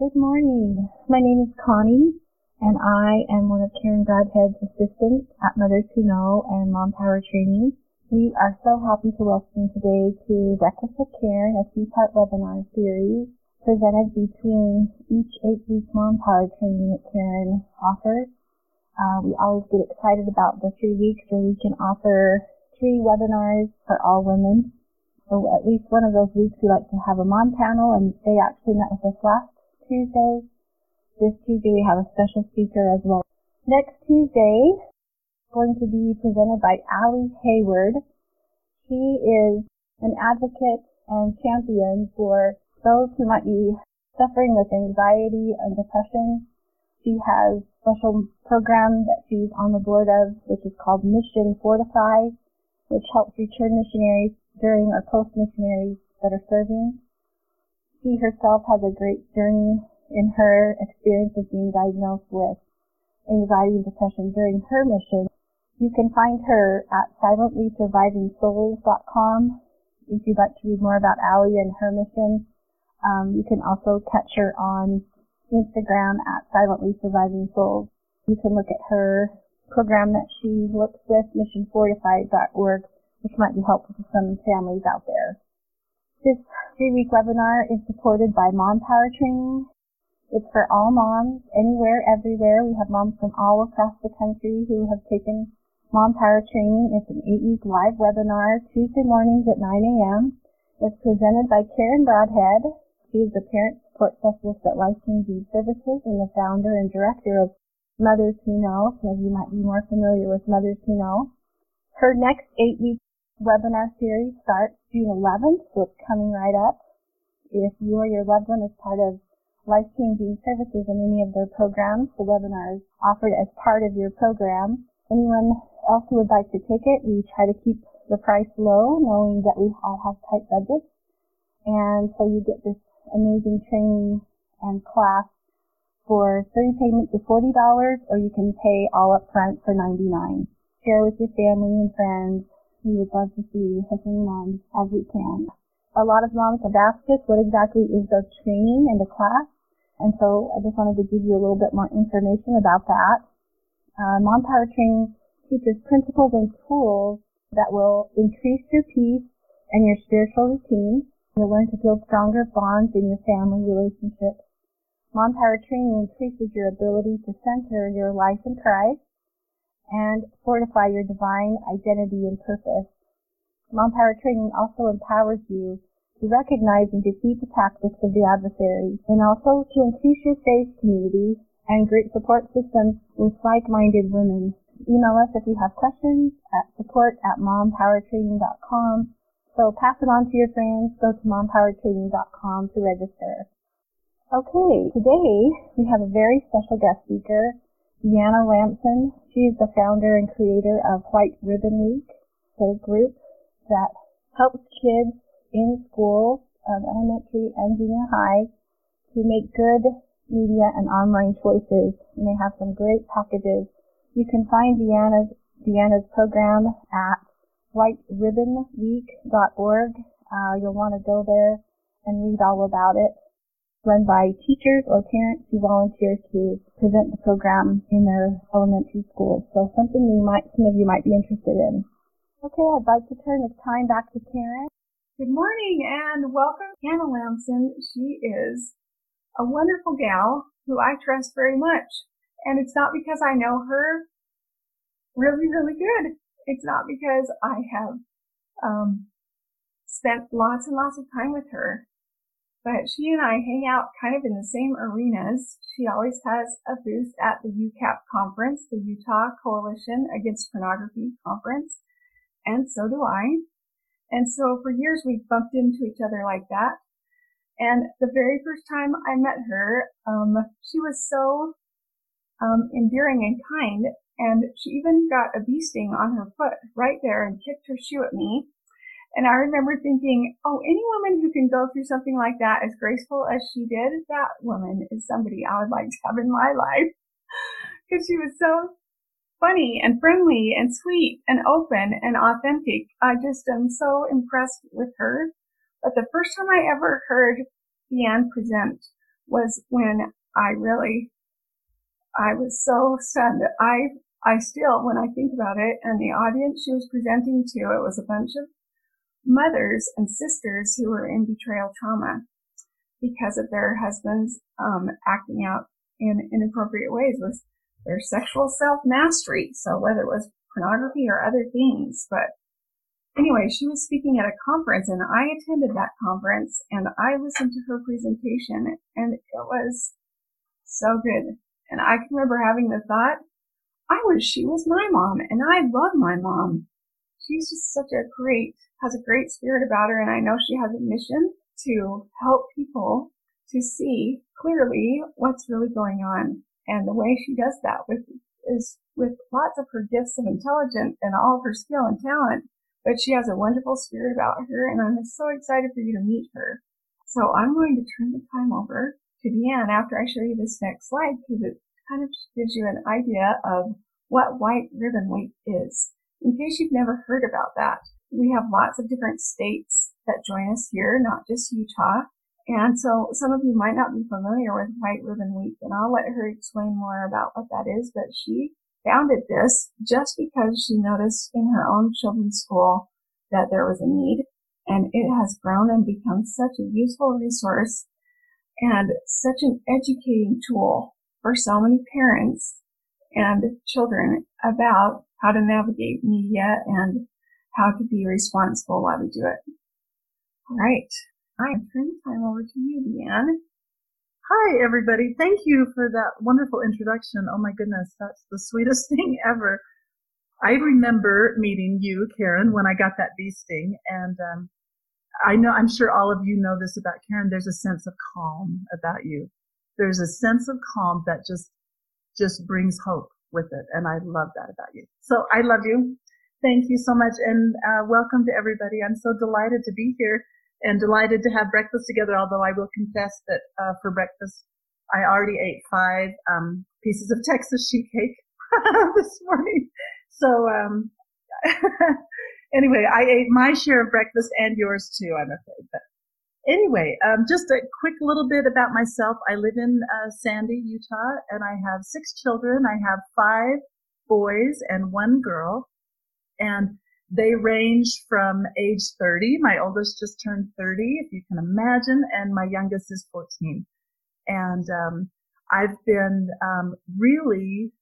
Good morning. My name is Connie, and I am one of Karen Godhead's assistants at Mothers Who Know and Mom Power Training. We are so happy to welcome you today to Breakfast with Karen, a three-part webinar series presented between each eight-week Mom Power Training that Karen offers. Uh, we always get excited about the three weeks where we can offer three webinars for all women. So at least one of those weeks we like to have a mom panel, and they actually met with us last Tuesday. This Tuesday we have a special speaker as well. Next Tuesday, is going to be presented by Allie Hayward. She is an advocate and champion for those who might be suffering with anxiety and depression. She has a special program that she's on the board of, which is called Mission Fortify, which helps return missionaries during or post missionaries that are serving. She herself has a great journey in her experience of being diagnosed with anxiety and depression during her mission. You can find her at silentlysurvivingsouls.com if you'd like to read more about Allie and her mission. Um, you can also catch her on Instagram at Silently Surviving Souls. You can look at her program that she works with, missionfortified.org, which might be helpful to some families out there. This three-week webinar is supported by Mom Power Training. It's for all moms, anywhere, everywhere. We have moms from all across the country who have taken Mom Power Training. It's an eight-week live webinar, Tuesday mornings at 9 a.m. It's presented by Karen Bradhead. She is the Parent Support Specialist at Life Changing Services and the founder and director of Mothers Who Know. Some of you might be more familiar with Mothers Who Know. Her next eight-week webinar series starts June 11th, so it's coming right up. If you or your loved one is part of life-changing services in any of their programs, the webinar is offered as part of your program. Anyone else who would like to take it, we try to keep the price low, knowing that we all have tight budgets. And so you get this amazing training and class for 30 payments of $40, or you can pay all up front for 99. Share with your family and friends we would love to see as many moms as we can. A lot of moms have asked us what exactly is the training and the class, and so I just wanted to give you a little bit more information about that. Uh, Mom Power Training teaches principles and tools that will increase your peace and your spiritual routine. You'll learn to build stronger bonds in your family relationships. Mom Power Training increases your ability to center your life in Christ and fortify your divine identity and purpose. Mom Power Training also empowers you to recognize and defeat the tactics of the adversary and also to increase your faith community and group support system with like-minded women. Email us if you have questions at support at mompowertraining.com. So pass it on to your friends. Go to mompowertraining.com to register. Okay, today we have a very special guest speaker. Deanna Lamson. She is the founder and creator of White Ribbon Week, the group that helps kids in schools, um, elementary and junior high, to make good media and online choices. And they have some great packages. You can find Deanna's Deanna's program at whiteribbonweek.org. Uh, you'll want to go there and read all about it run by teachers or parents who volunteer to present the program in their elementary schools. So something you might, some of you might be interested in. Okay, I'd like to turn the time back to Karen. Good morning and welcome Anna Lamson. She is a wonderful gal who I trust very much. And it's not because I know her really, really good. It's not because I have um, spent lots and lots of time with her. But she and I hang out kind of in the same arenas. She always has a booth at the UCAP conference, the Utah Coalition Against Pornography conference. And so do I. And so for years we bumped into each other like that. And the very first time I met her, um, she was so um, endearing and kind. And she even got a bee sting on her foot right there and kicked her shoe at me. And I remember thinking, oh, any woman who can go through something like that as graceful as she did, that woman is somebody I would like to have in my life. Because she was so funny and friendly and sweet and open and authentic. I just am so impressed with her. But the first time I ever heard Deanne present was when I really, I was so stunned. I, I still, when I think about it, and the audience she was presenting to, it was a bunch of mothers and sisters who were in betrayal trauma because of their husbands um, acting out in inappropriate ways with their sexual self mastery. So whether it was pornography or other things, but anyway, she was speaking at a conference and I attended that conference and I listened to her presentation and it was so good. And I can remember having the thought, I wish she was my mom and I love my mom. She's just such a great, has a great spirit about her and I know she has a mission to help people to see clearly what's really going on. And the way she does that with is with lots of her gifts of intelligence and all of her skill and talent. But she has a wonderful spirit about her and I'm so excited for you to meet her. So I'm going to turn the time over to Deanne after I show you this next slide because it kind of gives you an idea of what white ribbon week is. In case you've never heard about that, we have lots of different states that join us here, not just Utah. And so some of you might not be familiar with White Ribbon Week, and I'll let her explain more about what that is, but she founded this just because she noticed in her own children's school that there was a need, and it has grown and become such a useful resource and such an educating tool for so many parents and children about how to navigate media and how to be responsible while we do it. All right. I turn the time over to you, Deanne. Hi, everybody. Thank you for that wonderful introduction. Oh my goodness, that's the sweetest thing ever. I remember meeting you, Karen, when I got that bee sting, and um, I know I'm sure all of you know this about Karen. There's a sense of calm about you. There's a sense of calm that just just brings hope with it, and I love that about you. So I love you. Thank you so much, and uh, welcome to everybody. I'm so delighted to be here and delighted to have breakfast together. Although I will confess that uh, for breakfast, I already ate five um, pieces of Texas sheet cake this morning. So um, anyway, I ate my share of breakfast and yours too. I'm afraid, but anyway, um, just a quick little bit about myself. I live in uh, Sandy, Utah, and I have six children. I have five boys and one girl and they range from age 30. My oldest just turned 30, if you can imagine, and my youngest is 14. And um, I've been um, really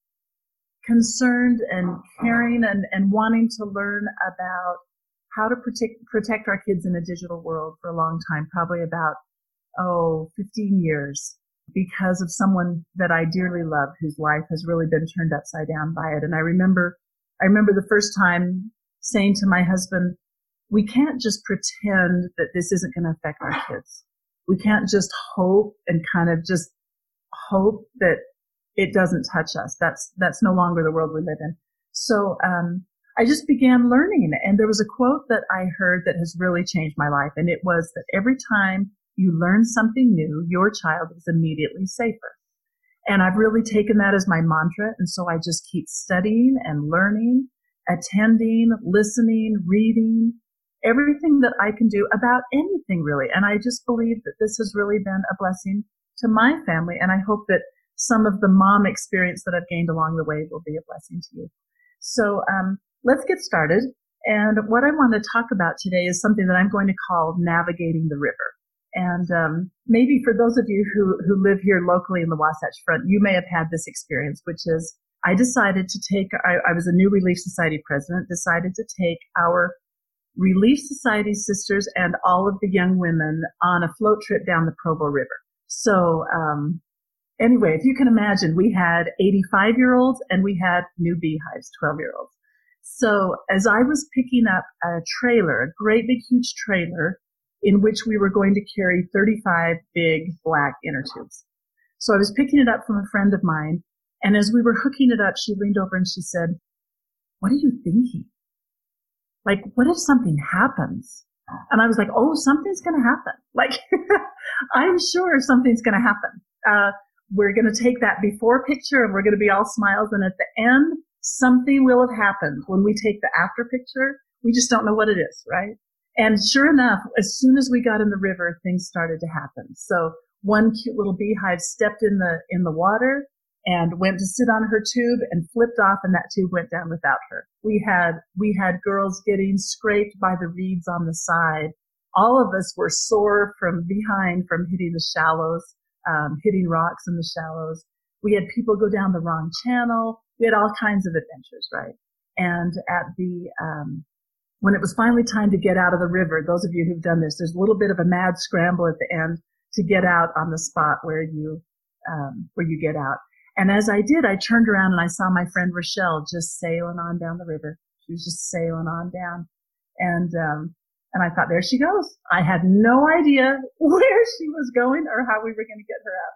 concerned and caring and, and wanting to learn about how to protect protect our kids in a digital world for a long time, probably about oh 15 years because of someone that I dearly love whose life has really been turned upside down by it. And I remember I remember the first time saying to my husband, we can't just pretend that this isn't going to affect our kids. We can't just hope and kind of just hope that it doesn't touch us. That's, that's no longer the world we live in. So, um, I just began learning and there was a quote that I heard that has really changed my life. And it was that every time you learn something new, your child is immediately safer. And I've really taken that as my mantra. And so I just keep studying and learning, attending, listening, reading, everything that I can do about anything really. And I just believe that this has really been a blessing to my family. And I hope that some of the mom experience that I've gained along the way will be a blessing to you. So, um, let's get started. And what I want to talk about today is something that I'm going to call navigating the river. And um, maybe for those of you who, who live here locally in the Wasatch Front, you may have had this experience, which is I decided to take, I, I was a new Relief Society president, decided to take our Relief Society sisters and all of the young women on a float trip down the Provo River. So, um, anyway, if you can imagine, we had 85 year olds and we had new beehives, 12 year olds. So as I was picking up a trailer, a great big huge trailer in which we were going to carry 35 big black inner tubes. So I was picking it up from a friend of mine. And as we were hooking it up, she leaned over and she said, what are you thinking? Like, what if something happens? And I was like, oh, something's going to happen. Like, I'm sure something's going to happen. Uh, we're going to take that before picture and we're going to be all smiles. And at the end, something will have happened when we take the after picture. We just don't know what it is, right? And sure enough, as soon as we got in the river, things started to happen. So one cute little beehive stepped in the in the water and went to sit on her tube and flipped off and that tube went down without her. We had we had girls getting scraped by the reeds on the side. All of us were sore from behind from hitting the shallows, um, hitting rocks in the shallows. We had people go down the wrong channel. We had all kinds of adventures, right? And at the um, when it was finally time to get out of the river, those of you who've done this, there's a little bit of a mad scramble at the end to get out on the spot where you um, where you get out. And as I did, I turned around and I saw my friend Rochelle just sailing on down the river. She was just sailing on down, and um, and I thought, there she goes. I had no idea where she was going or how we were going to get her out.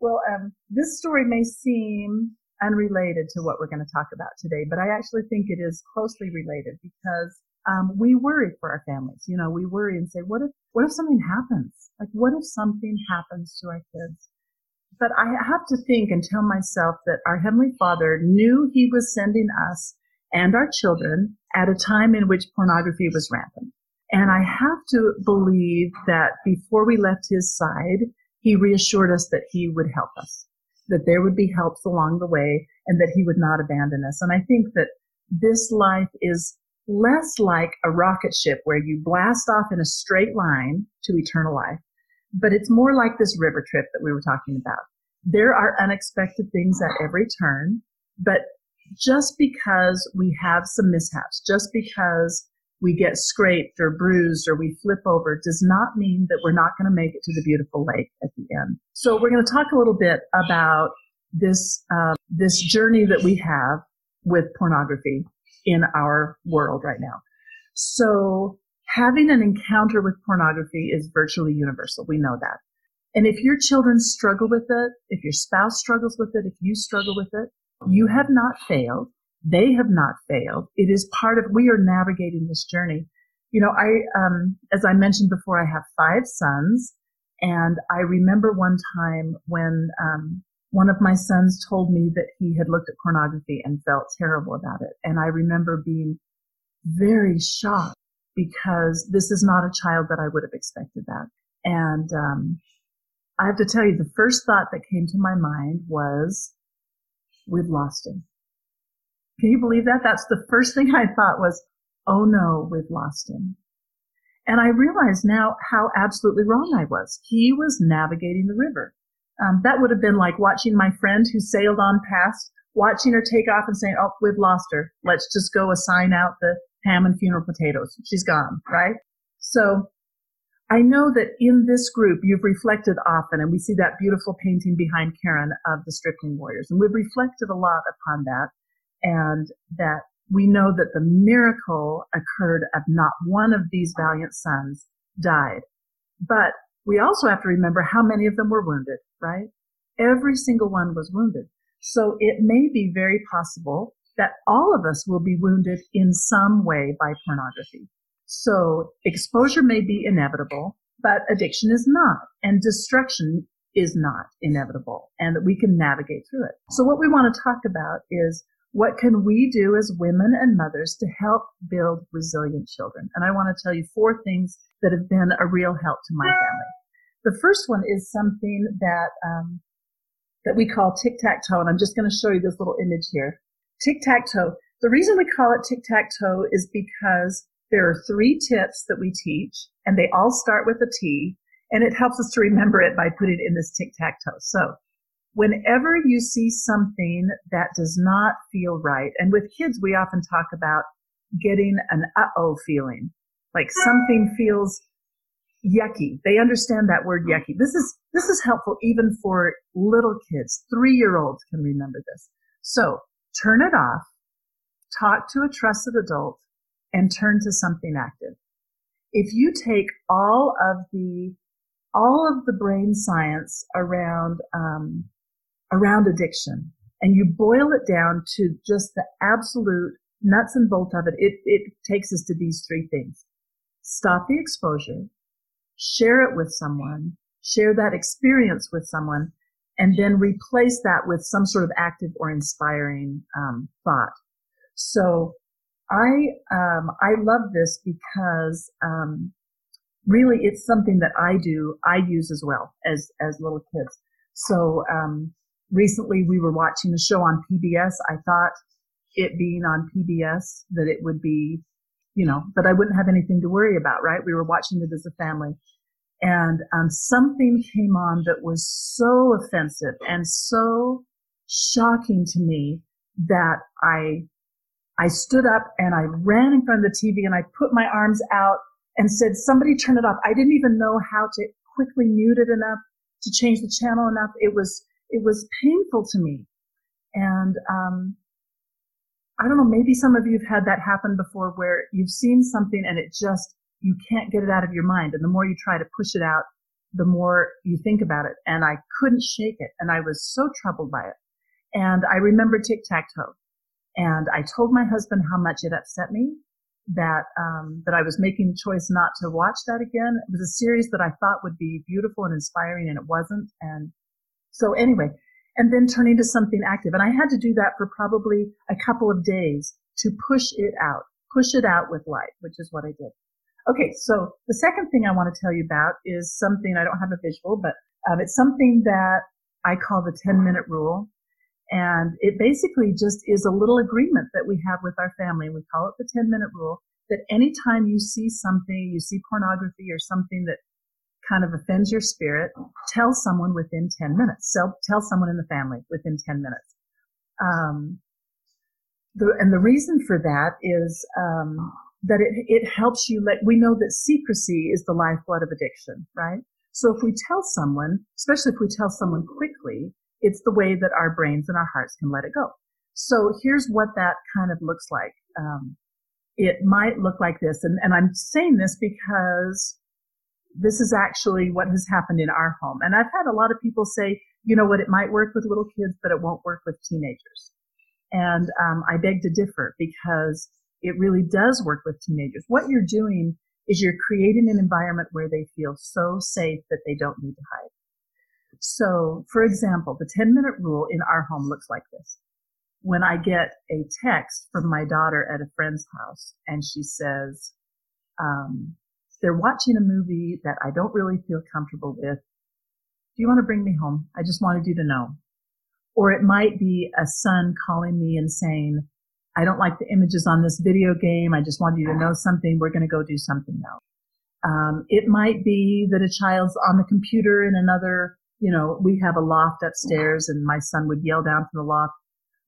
Well, um, this story may seem unrelated to what we're going to talk about today, but I actually think it is closely related because um, we worry for our families. You know, we worry and say, what if, what if something happens? Like, what if something happens to our kids? But I have to think and tell myself that our Heavenly Father knew He was sending us and our children at a time in which pornography was rampant. And I have to believe that before we left His side, He reassured us that He would help us, that there would be helps along the way, and that He would not abandon us. And I think that this life is less like a rocket ship where you blast off in a straight line to eternal life, but it's more like this river trip that we were talking about. There are unexpected things at every turn, but just because we have some mishaps, just because we get scraped or bruised or we flip over does not mean that we're not going to make it to the beautiful lake at the end. So we're going to talk a little bit about this uh, this journey that we have with pornography in our world right now. So having an encounter with pornography is virtually universal. We know that. And if your children struggle with it, if your spouse struggles with it, if you struggle with it, you have not failed. They have not failed. It is part of, we are navigating this journey. You know, I, um, as I mentioned before, I have five sons and I remember one time when, um, one of my sons told me that he had looked at pornography and felt terrible about it. And I remember being very shocked because this is not a child that I would have expected that. And um, I have to tell you, the first thought that came to my mind was, we've lost him. Can you believe that? That's the first thing I thought was, oh no, we've lost him. And I realize now how absolutely wrong I was. He was navigating the river. Um, that would have been like watching my friend who sailed on past, watching her take off and saying, "Oh, we've lost her. Let's just go assign out the ham and funeral potatoes. She's gone." Right? So I know that in this group you've reflected often, and we see that beautiful painting behind Karen of the Stripling Warriors, and we've reflected a lot upon that, and that we know that the miracle occurred of not one of these valiant sons died. But we also have to remember how many of them were wounded, right? Every single one was wounded. So it may be very possible that all of us will be wounded in some way by pornography. So exposure may be inevitable, but addiction is not, and destruction is not inevitable, and that we can navigate through it. So what we want to talk about is what can we do as women and mothers to help build resilient children? And I want to tell you four things that have been a real help to my family. The first one is something that um, that we call tic tac toe, and I'm just going to show you this little image here. Tic tac toe. The reason we call it tic tac toe is because there are three tips that we teach, and they all start with a T, and it helps us to remember it by putting it in this tic tac toe. So whenever you see something that does not feel right, and with kids, we often talk about getting an uh-oh feeling, like something feels yucky. They understand that word yucky. This is, this is helpful even for little kids. Three year olds can remember this. So turn it off, talk to a trusted adult, and turn to something active. If you take all of the all of the brain science around um, around addiction and you boil it down to just the absolute nuts and bolts of it, it, it takes us to these three things. Stop the exposure, share it with someone, share that experience with someone, and then replace that with some sort of active or inspiring um, thought. So I um, I love this because um, really it's something that I do, I use as well as, as little kids. So, um, recently we were watching a show on PBS. I thought it being on PBS that it would be, you know, that I wouldn't have anything to worry about, right? We were watching it as a family. And um, something came on that was so offensive and so shocking to me that I I stood up and I ran in front of the TV and I put my arms out and said, somebody turn it off. I didn't even know how to quickly mute it enough to change the channel enough. It was, it was painful to me. And, um, I don't know, maybe some of you have had that happen before where you've seen something and it just, you can't get it out of your mind. And the more you try to push it out, the more you think about it. And I couldn't shake it. And I was so troubled by it. And I remember tic-tac-toe. And I told my husband how much it upset me that um, that I was making the choice not to watch that again. It was a series that I thought would be beautiful and inspiring, and it wasn't. And so anyway, and then turning to something active, and I had to do that for probably a couple of days to push it out, push it out with light, which is what I did. Okay, so the second thing I want to tell you about is something I don't have a visual, but um, it's something that I call the 10 minute rule. And it basically just is a little agreement that we have with our family. We call it the 10 minute rule that anytime you see something, you see pornography or something that kind of offends your spirit, tell someone within 10 minutes. So tell someone in the family within 10 minutes. Um, the, and the reason for that is um, that it, it helps you let, we know that secrecy is the lifeblood of addiction, right? So if we tell someone, especially if we tell someone quickly, it's the way that our brains and our hearts can let it go. So here's what that kind of looks like. Um, it might look like this, and, and I'm saying this because this is actually what has happened in our home. And I've had a lot of people say, you know what, it might work with little kids, but it won't work with teenagers. And um, I beg to differ because it really does work with teenagers. What you're doing is you're creating an environment where they feel so safe that they don't need to hide. So, for example, the 10 minute rule in our home looks like this. When I get a text from my daughter at a friend's house and she says, um, they're watching a movie that I don't really feel comfortable with. Do you want to bring me home? I just wanted you to know. Or it might be a son calling me and saying, I don't like the images on this video game. I just wanted you to know something. We're going to go do something now. Um, it might be that a child's on the computer in another you know, we have a loft upstairs and my son would yell down from the loft,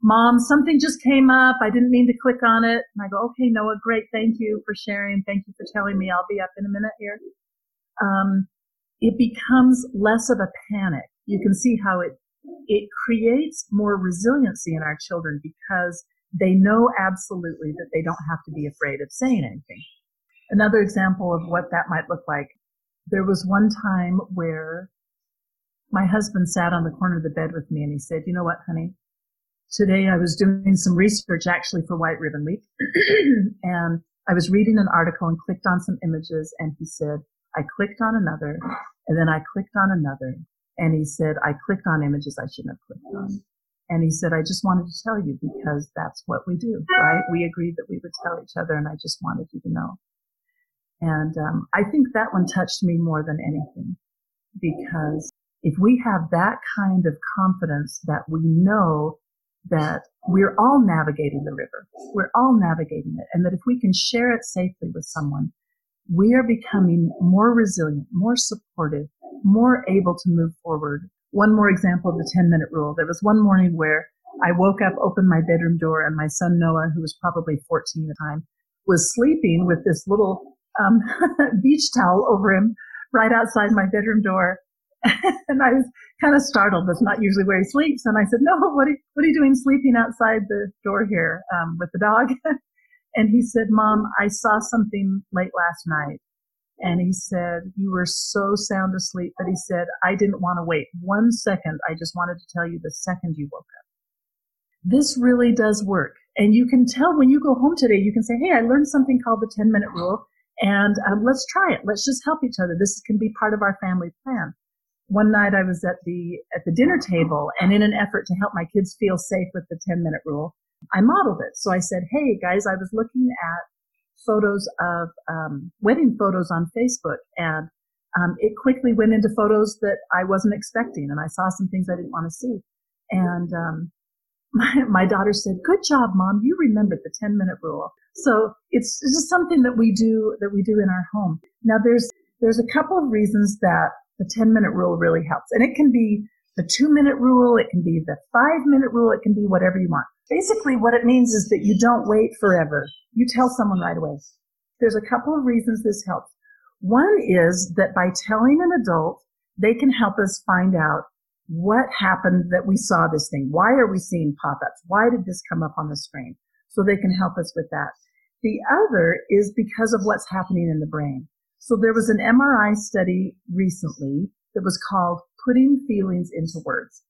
Mom, something just came up. I didn't mean to click on it. And I go, okay, Noah, great. Thank you for sharing. Thank you for telling me. I'll be up in a minute here. Um, it becomes less of a panic. You can see how it, it creates more resiliency in our children because they know absolutely that they don't have to be afraid of saying anything. Another example of what that might look like. There was one time where my husband sat on the corner of the bed with me and he said, you know what, honey? Today I was doing some research actually for White Ribbon Week and I was reading an article and clicked on some images and he said, I clicked on another and then I clicked on another and he said, I clicked on images I shouldn't have clicked on. And he said, I just wanted to tell you because that's what we do, right? We agreed that we would tell each other and I just wanted you to know. And um, I think that one touched me more than anything because if we have that kind of confidence that we know that we're all navigating the river, we're all navigating it, and that if we can share it safely with someone, we are becoming more resilient, more supportive, more able to move forward. One more example of the 10 minute rule. There was one morning where I woke up, opened my bedroom door, and my son Noah, who was probably 14 at the time, was sleeping with this little um, beach towel over him right outside my bedroom door. and I was kind of startled. That's not usually where he sleeps. And I said, Noah, what are, you, what are you doing sleeping outside the door here um, with the dog? and he said, mom, I saw something late last night. And he said, you were so sound asleep. But he said, I didn't want to wait one second. I just wanted to tell you the second you woke up. This really does work. And you can tell when you go home today, you can say, Hey, I learned something called the 10 minute rule and um, let's try it. Let's just help each other. This can be part of our family plan one night I was at the at the dinner table and in an effort to help my kids feel safe with the 10 minute rule, I modeled it. So I said, "Hey guys, I was looking at photos of um, wedding photos on Facebook, and um, it quickly went into photos that I wasn't expecting, and I saw some things I didn't want to see. And um, my, my daughter said, "Good job, mom. You remembered the 10 minute rule." So it's, it's just something that we do that we do in our home. Now there's there's a couple of reasons that the 10 minute rule really helps, and it can be the two minute rule, it can be the five minute rule, it can be whatever you want. Basically, what it means is that you don't wait forever. You tell someone right away. There's a couple of reasons this helps. One is that by telling an adult, they can help us find out what happened that we saw this thing. Why are we seeing pop-ups? Why did this come up on the screen? So they can help us with that. The other is because of what's happening in the brain. So there was an MRI study recently that was called putting feelings into words.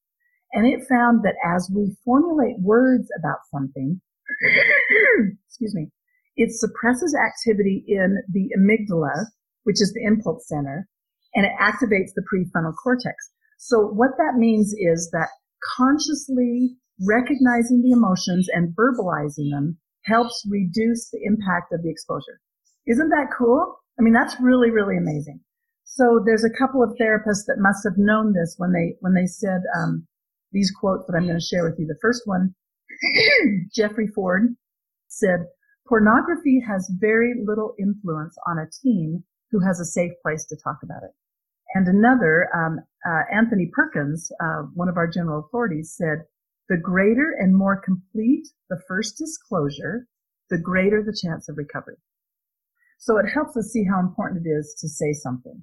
And it found that as we formulate words about something, excuse me, it suppresses activity in the amygdala, which is the impulse center, and it activates the prefrontal cortex. So what that means is that consciously recognizing the emotions and verbalizing them helps reduce the impact of the exposure. Isn't that cool? I mean, that's really, really amazing. So there's a couple of therapists that must have known this when they when they said um, these quotes that I'm going to share with you. The first one, Jeffrey Ford said, "Pornography has very little influence on a teen who has a safe place to talk about it." And another, um, uh, Anthony Perkins, uh, one of our general authorities, said, "The greater and more complete the first disclosure, the greater the chance of recovery." So it helps us see how important it is to say something.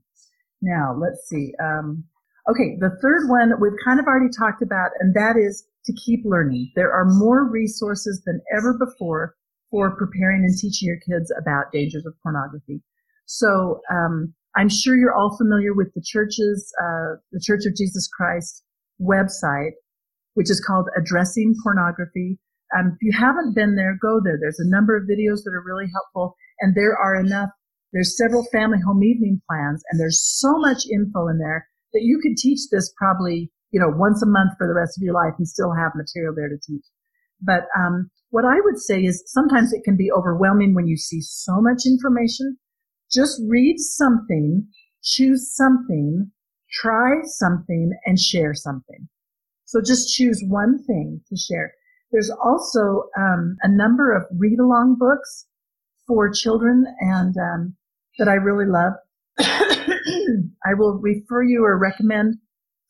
Now, let's see. Um, okay, the third one we've kind of already talked about, and that is to keep learning. There are more resources than ever before for preparing and teaching your kids about dangers of pornography. So um, I'm sure you're all familiar with the church's, uh, the Church of Jesus Christ website, which is called Addressing Pornography. Um, if you haven't been there, go there. There's a number of videos that are really helpful, and there are enough there's several family home evening plans and there's so much info in there that you could teach this probably, you know, once a month for the rest of your life and still have material there to teach. But, um, what I would say is sometimes it can be overwhelming when you see so much information. Just read something, choose something, try something and share something. So just choose one thing to share. There's also um, a number of read along books for children and um, that I really love. I will refer you or recommend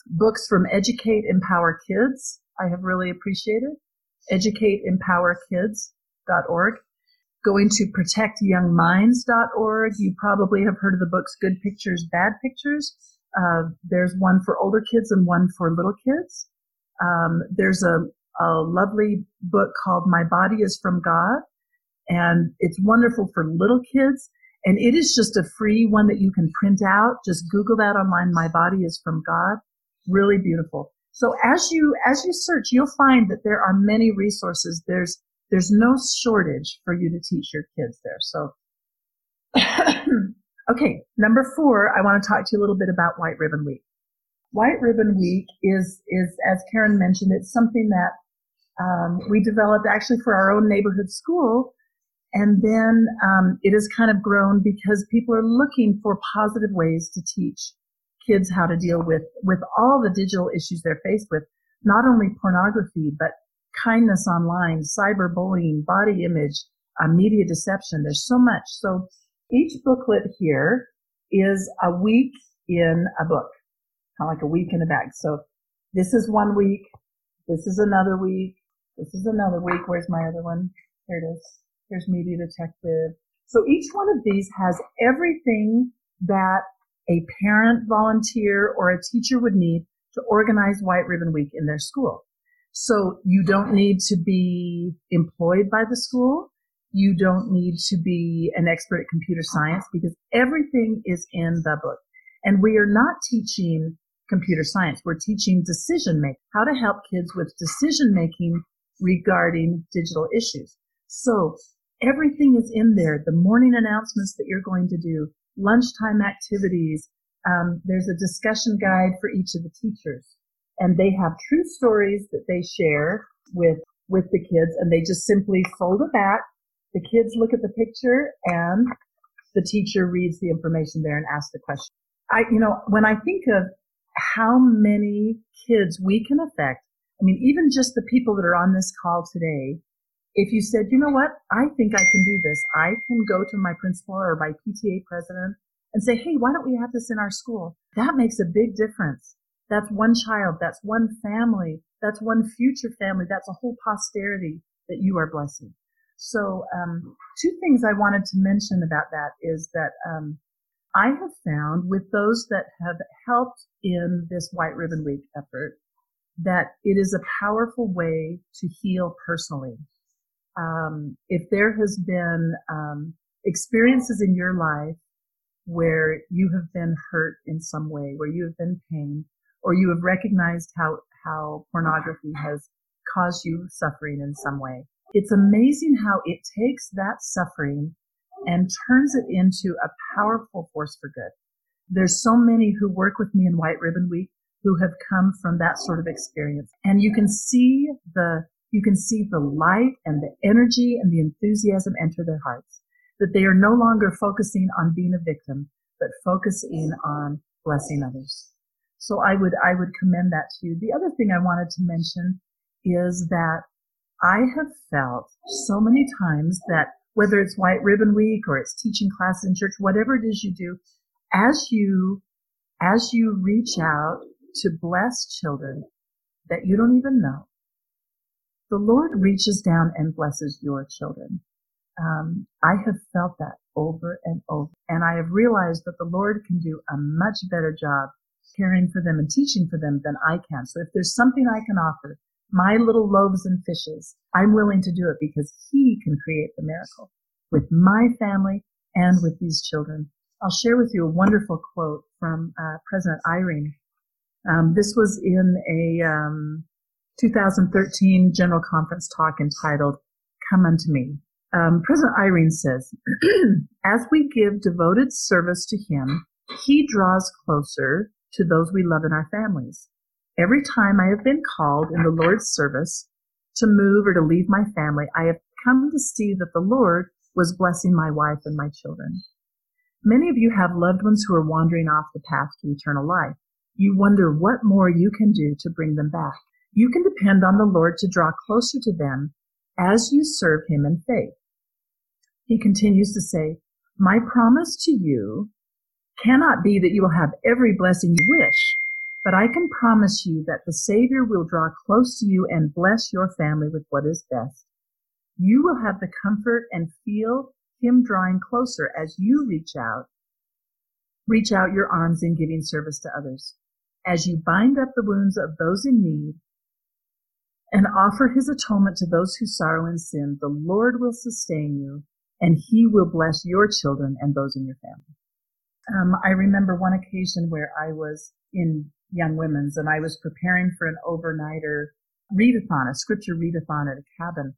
books from Educate Empower Kids. I have really appreciated educateempowerkids.org. Going to protectyoungminds.org. You probably have heard of the books Good Pictures, Bad Pictures. Uh, there's one for older kids and one for little kids. Um, there's a, a lovely book called My Body is from God, and it's wonderful for little kids. And it is just a free one that you can print out. Just Google that online. My body is from God. Really beautiful. So as you, as you search, you'll find that there are many resources. There's, there's no shortage for you to teach your kids there. So, okay. Number four, I want to talk to you a little bit about White Ribbon Week. White Ribbon Week is, is, as Karen mentioned, it's something that um, we developed actually for our own neighborhood school and then um, it has kind of grown because people are looking for positive ways to teach kids how to deal with with all the digital issues they're faced with, not only pornography but kindness online, cyberbullying, body image, uh, media deception. There's so much. So each booklet here is a week in a book, kind of like a week in a bag. So this is one week. This is another week. This is another week. Where's my other one? Here it is. There's Media Detective. So each one of these has everything that a parent, volunteer, or a teacher would need to organize White Ribbon Week in their school. So you don't need to be employed by the school. You don't need to be an expert at computer science because everything is in the book. And we are not teaching computer science. We're teaching decision making, how to help kids with decision making regarding digital issues. So Everything is in there. The morning announcements that you're going to do, lunchtime activities. Um, there's a discussion guide for each of the teachers, and they have true stories that they share with with the kids, and they just simply fold it back The kids look at the picture and the teacher reads the information there and asks the question. I, you know, when I think of how many kids we can affect, I mean, even just the people that are on this call today, if you said, you know what, I think I can do this, I can go to my principal or my PTA president and say, hey, why don't we have this in our school? That makes a big difference. That's one child. That's one family. That's one future family. That's a whole posterity that you are blessing. So, um, two things I wanted to mention about that is that um, I have found with those that have helped in this White Ribbon Week effort that it is a powerful way to heal personally. Um, if there has been um, experiences in your life where you have been hurt in some way, where you have been pained, or you have recognized how, how pornography has caused you suffering in some way. It's amazing how it takes that suffering and turns it into a powerful force for good. There's so many who work with me in White Ribbon Week who have come from that sort of experience. And you can see the, you can see the light and the energy and the enthusiasm enter their hearts. That they are no longer focusing on being a victim, but focusing on blessing others. So I would, I would commend that to you. The other thing I wanted to mention is that I have felt so many times that whether it's White Ribbon Week or it's teaching class in church, whatever it is you do, as you, as you reach out to bless children that you don't even know, the Lord reaches down and blesses your children. Um, I have felt that over and over, and I have realized that the Lord can do a much better job caring for them and teaching for them than I can. So if there's something I can offer, my little loaves and fishes, I'm willing to do it because He can create the miracle with my family and with these children. I'll share with you a wonderful quote from uh, President Eyring. Um, this was in a um, 2013 General Conference talk entitled "Come Unto Me." Um, President Eyring says, "As we give devoted service to Him, He draws closer to those we love in our families. Every time I have been called in the Lord's service to move or to leave my family, I have come to see that the Lord was blessing my wife and my children. Many of you have loved ones who are wandering off the path to eternal life. You wonder what more you can do to bring them back. You can depend on the Lord to draw closer to them as you serve Him in faith. He continues to say, My promise to you cannot be that you will have every blessing you wish, but I can promise you that the Savior will draw close to you and bless your family with what is best. You will have the comfort and feel Him drawing closer as you reach out, reach out your arms in giving service to others. As you bind up the wounds of those in need and offer His atonement to those who sorrow in sin, the Lord will sustain you and He will bless your children and those in your family. Um, I remember one occasion where I was in Young Women's and I was preparing for an overnighter readathon, a scripture readathon at a cabin.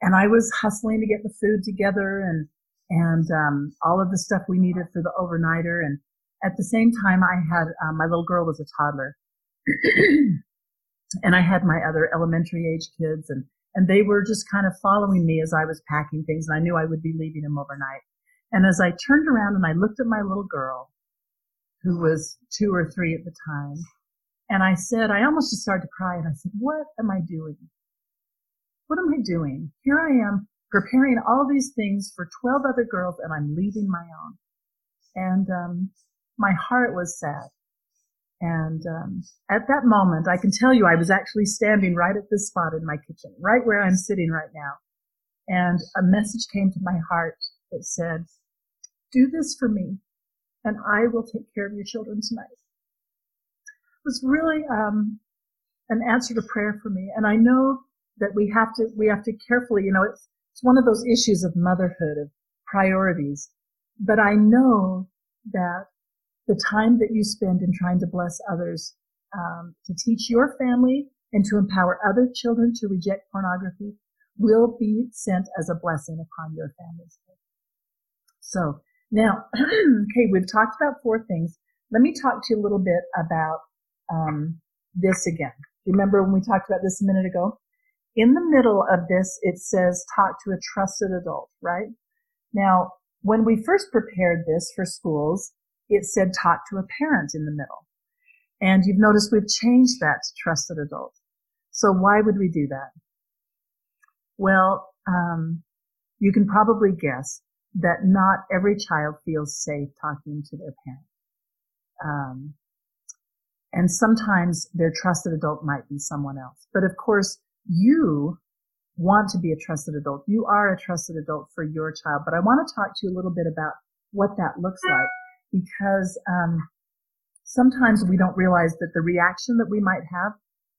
And I was hustling to get the food together and, and, um, all of the stuff we needed for the overnighter. And at the same time, I had, um, my little girl was a toddler and I had my other elementary age kids and, and they were just kind of following me as I was packing things and I knew I would be leaving them overnight. And as I turned around and I looked at my little girl, who was two or three at the time, and I said, I almost just started to cry, and I said, what am I doing? What am I doing? Here I am preparing all these things for 12 other girls, and I'm leaving my own. And um, my heart was sad. And um, at that moment, I can tell you, I was actually standing right at this spot in my kitchen, right where I'm sitting right now. And a message came to my heart that said, do this for me and I will take care of your children tonight. It was really, um, an answer to prayer for me. And I know that we have to, we have to carefully, you know, it's, it's one of those issues of motherhood, of priorities. But I know that the time that you spend in trying to bless others, um, to teach your family and to empower other children to reject pornography will be sent as a blessing upon your families. So now, okay, we've talked about four things. Let me talk to you a little bit about um, this again. Remember when we talked about this a minute ago? in the middle of this, it says talk to a trusted adult, right? Now, when we first prepared this for schools, it said talk to a parent in the middle. And you've noticed we've changed that to trusted adult. So why would we do that? Well, um, you can probably guess that not every child feels safe talking to their parent. Um, and sometimes their trusted adult might be someone else. But of course, you want to be a trusted adult. You are a trusted adult for your child. But I want to talk to you a little bit about what that looks like because um, sometimes we don't realize that the reaction that we might have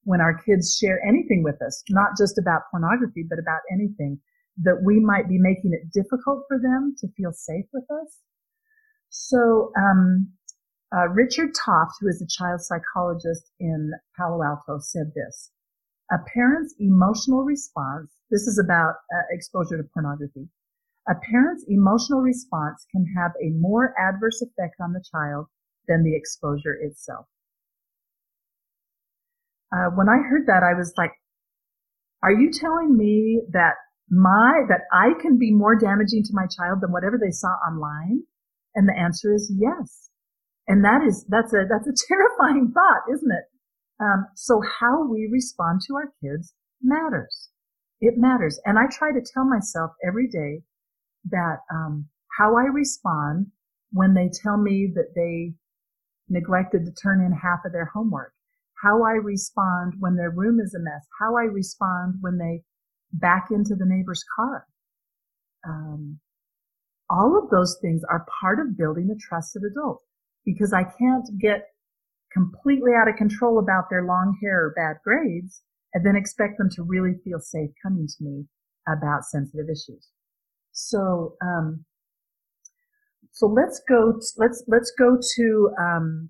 when our kids share anything with us, not just about pornography, but about anything, that we might be making it difficult for them to feel safe with us. So, um, uh, Richard Toft, who is a child psychologist in Palo Alto, said this. A parent's emotional response, this is about uh, exposure to pornography. A parent's emotional response can have a more adverse effect on the child than the exposure itself. Uh, when I heard that, I was like, are you telling me that my, that I can be more damaging to my child than whatever they saw online? And the answer is yes. And that is, that's a, that's a terrifying thought, isn't it? Um, so how we respond to our kids matters. It matters. And I try to tell myself every day that, um, how I respond when they tell me that they neglected to turn in half of their homework, how I respond when their room is a mess, how I respond when they back into the neighbor's car. Um, all of those things are part of building a trusted adult because I can't get completely out of control about their long hair or bad grades and then expect them to really feel safe coming to me about sensitive issues. So, um, so let's go, t- let's, let's go to, um,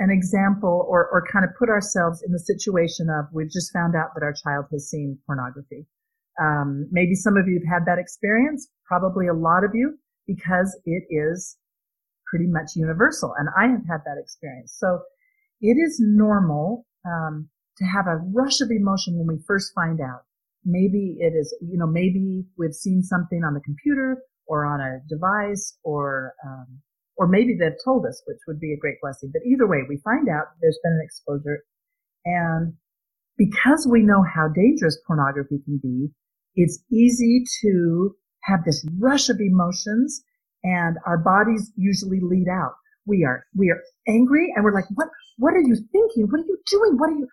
an example or, or kind of put ourselves in the situation of we've just found out that our child has seen pornography. Um, maybe some of you have had that experience, probably a lot of you, because it is pretty much universal. And I have had that experience. So it is normal um, to have a rush of emotion when we first find out. Maybe it is, you know, maybe we've seen something on the computer or on a device or, um, or maybe they've told us, which would be a great blessing. But either way, we find out there's been an exposure and because we know how dangerous pornography can be, it's easy to have this rush of emotions and our bodies usually lead out. We are, we are angry and we're like, what, what are you thinking? What are you doing? What are you?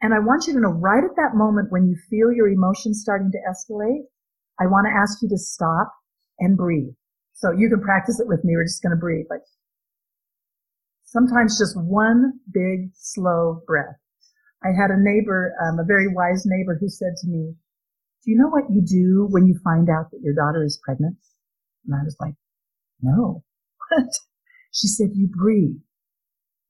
And I want you to know right at that moment when you feel your emotions starting to escalate, I want to ask you to stop and breathe. So you can practice it with me. We're just going to breathe. Like sometimes just one big slow breath. I had a neighbor, um, a very wise neighbor who said to me, do you know what you do when you find out that your daughter is pregnant? And I was like, no. What? She said, you breathe.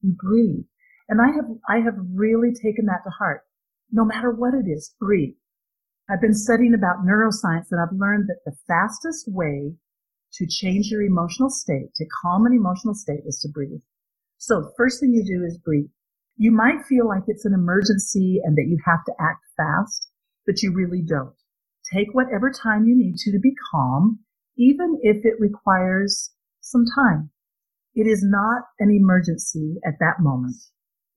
You breathe. And I have, I have really taken that to heart. No matter what it is, breathe. I've been studying about neuroscience and I've learned that the fastest way to change your emotional state, to calm an emotional state is to breathe. So the first thing you do is breathe. You might feel like it's an emergency and that you have to act fast, but you really don't. Take whatever time you need to to be calm, even if it requires some time. It is not an emergency at that moment.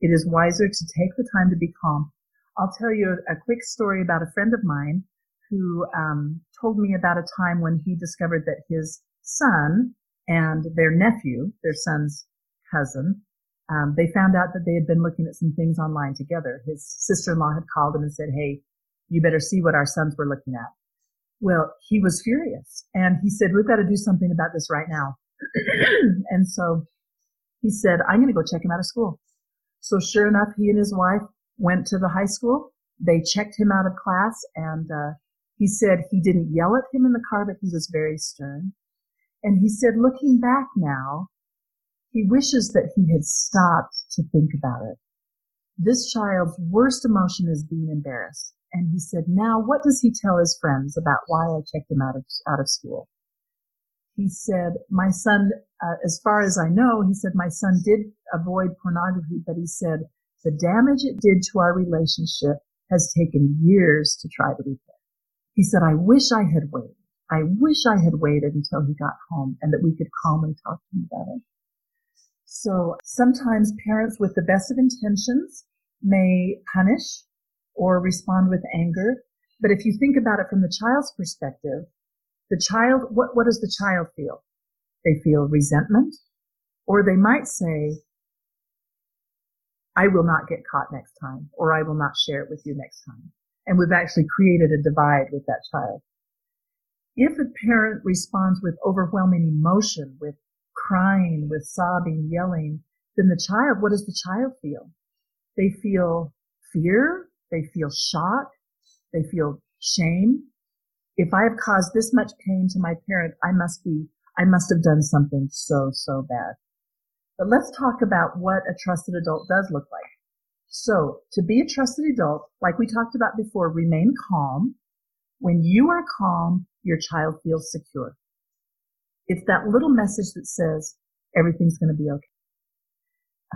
It is wiser to take the time to be calm. I'll tell you a, a quick story about a friend of mine who um, told me about a time when he discovered that his son and their nephew, their son's cousin, um, they found out that they had been looking at some things online together. His sister-in-law had called him and said, "Hey, you better see what our sons were looking at." Well, he was furious and he said, "We've got to do something about this right now." and so he said, "I'm going to go check him out of school." So sure enough, he and his wife went to the high school. They checked him out of class and uh, he said he didn't yell at him in the car, but he was very stern. And he said, looking back now, he wishes that he had stopped to think about it. This child's worst emotion is being embarrassed. And he said, now what does he tell his friends about why I checked him out of, out of school? He said, my son, uh, as far as I know, he said, my son did avoid pornography, but he said, the damage it did to our relationship has taken years to try to repair. He said, I wish I had waited. I wish I had waited until he got home and that we could calmly talk to him about it. So sometimes parents with the best of intentions may punish or respond with anger. But if you think about it from the child's perspective, the child, what, what does the child feel? They feel resentment, or they might say, I will not get caught next time, or I will not share it with you next time. And we've actually created a divide with that child. If a parent responds with overwhelming emotion, with crying, with sobbing, yelling, then the child, what does the child feel? They feel fear. They feel shock. They feel shame. If I have caused this much pain to my parent, I must be, I must have done something so, so bad. But let's talk about what a trusted adult does look like. So to be a trusted adult, like we talked about before, remain calm. When you are calm, your child feels secure. It's that little message that says everything's going to be okay.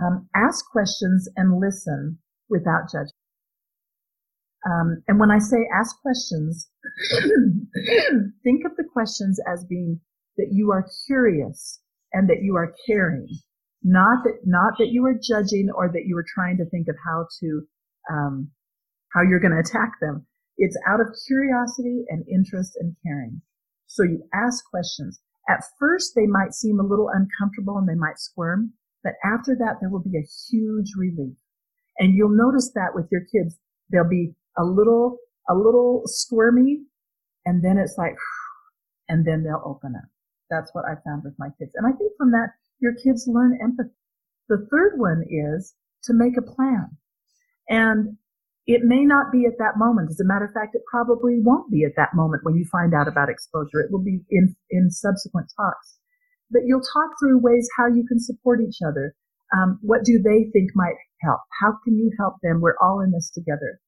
Um, ask questions and listen without judgment. Um, and when I say ask questions, think of the questions as being that you are curious and that you are caring, not that not that you are judging or that you are trying to think of how to um, how you're going to attack them. It's out of curiosity and interest and caring. So you ask questions. At first, they might seem a little uncomfortable and they might squirm, but after that, there will be a huge relief. And you'll notice that with your kids, they'll be a little, a little squirmy and then it's like, and then they'll open up. That's what I found with my kids. And I think from that, your kids learn empathy. The third one is to make a plan. And it may not be at that moment. As a matter of fact, it probably won't be at that moment when you find out about exposure. It will be in, in subsequent talks. But you'll talk through ways how you can support each other. Um, what do they think might help? How can you help them? We're all in this together.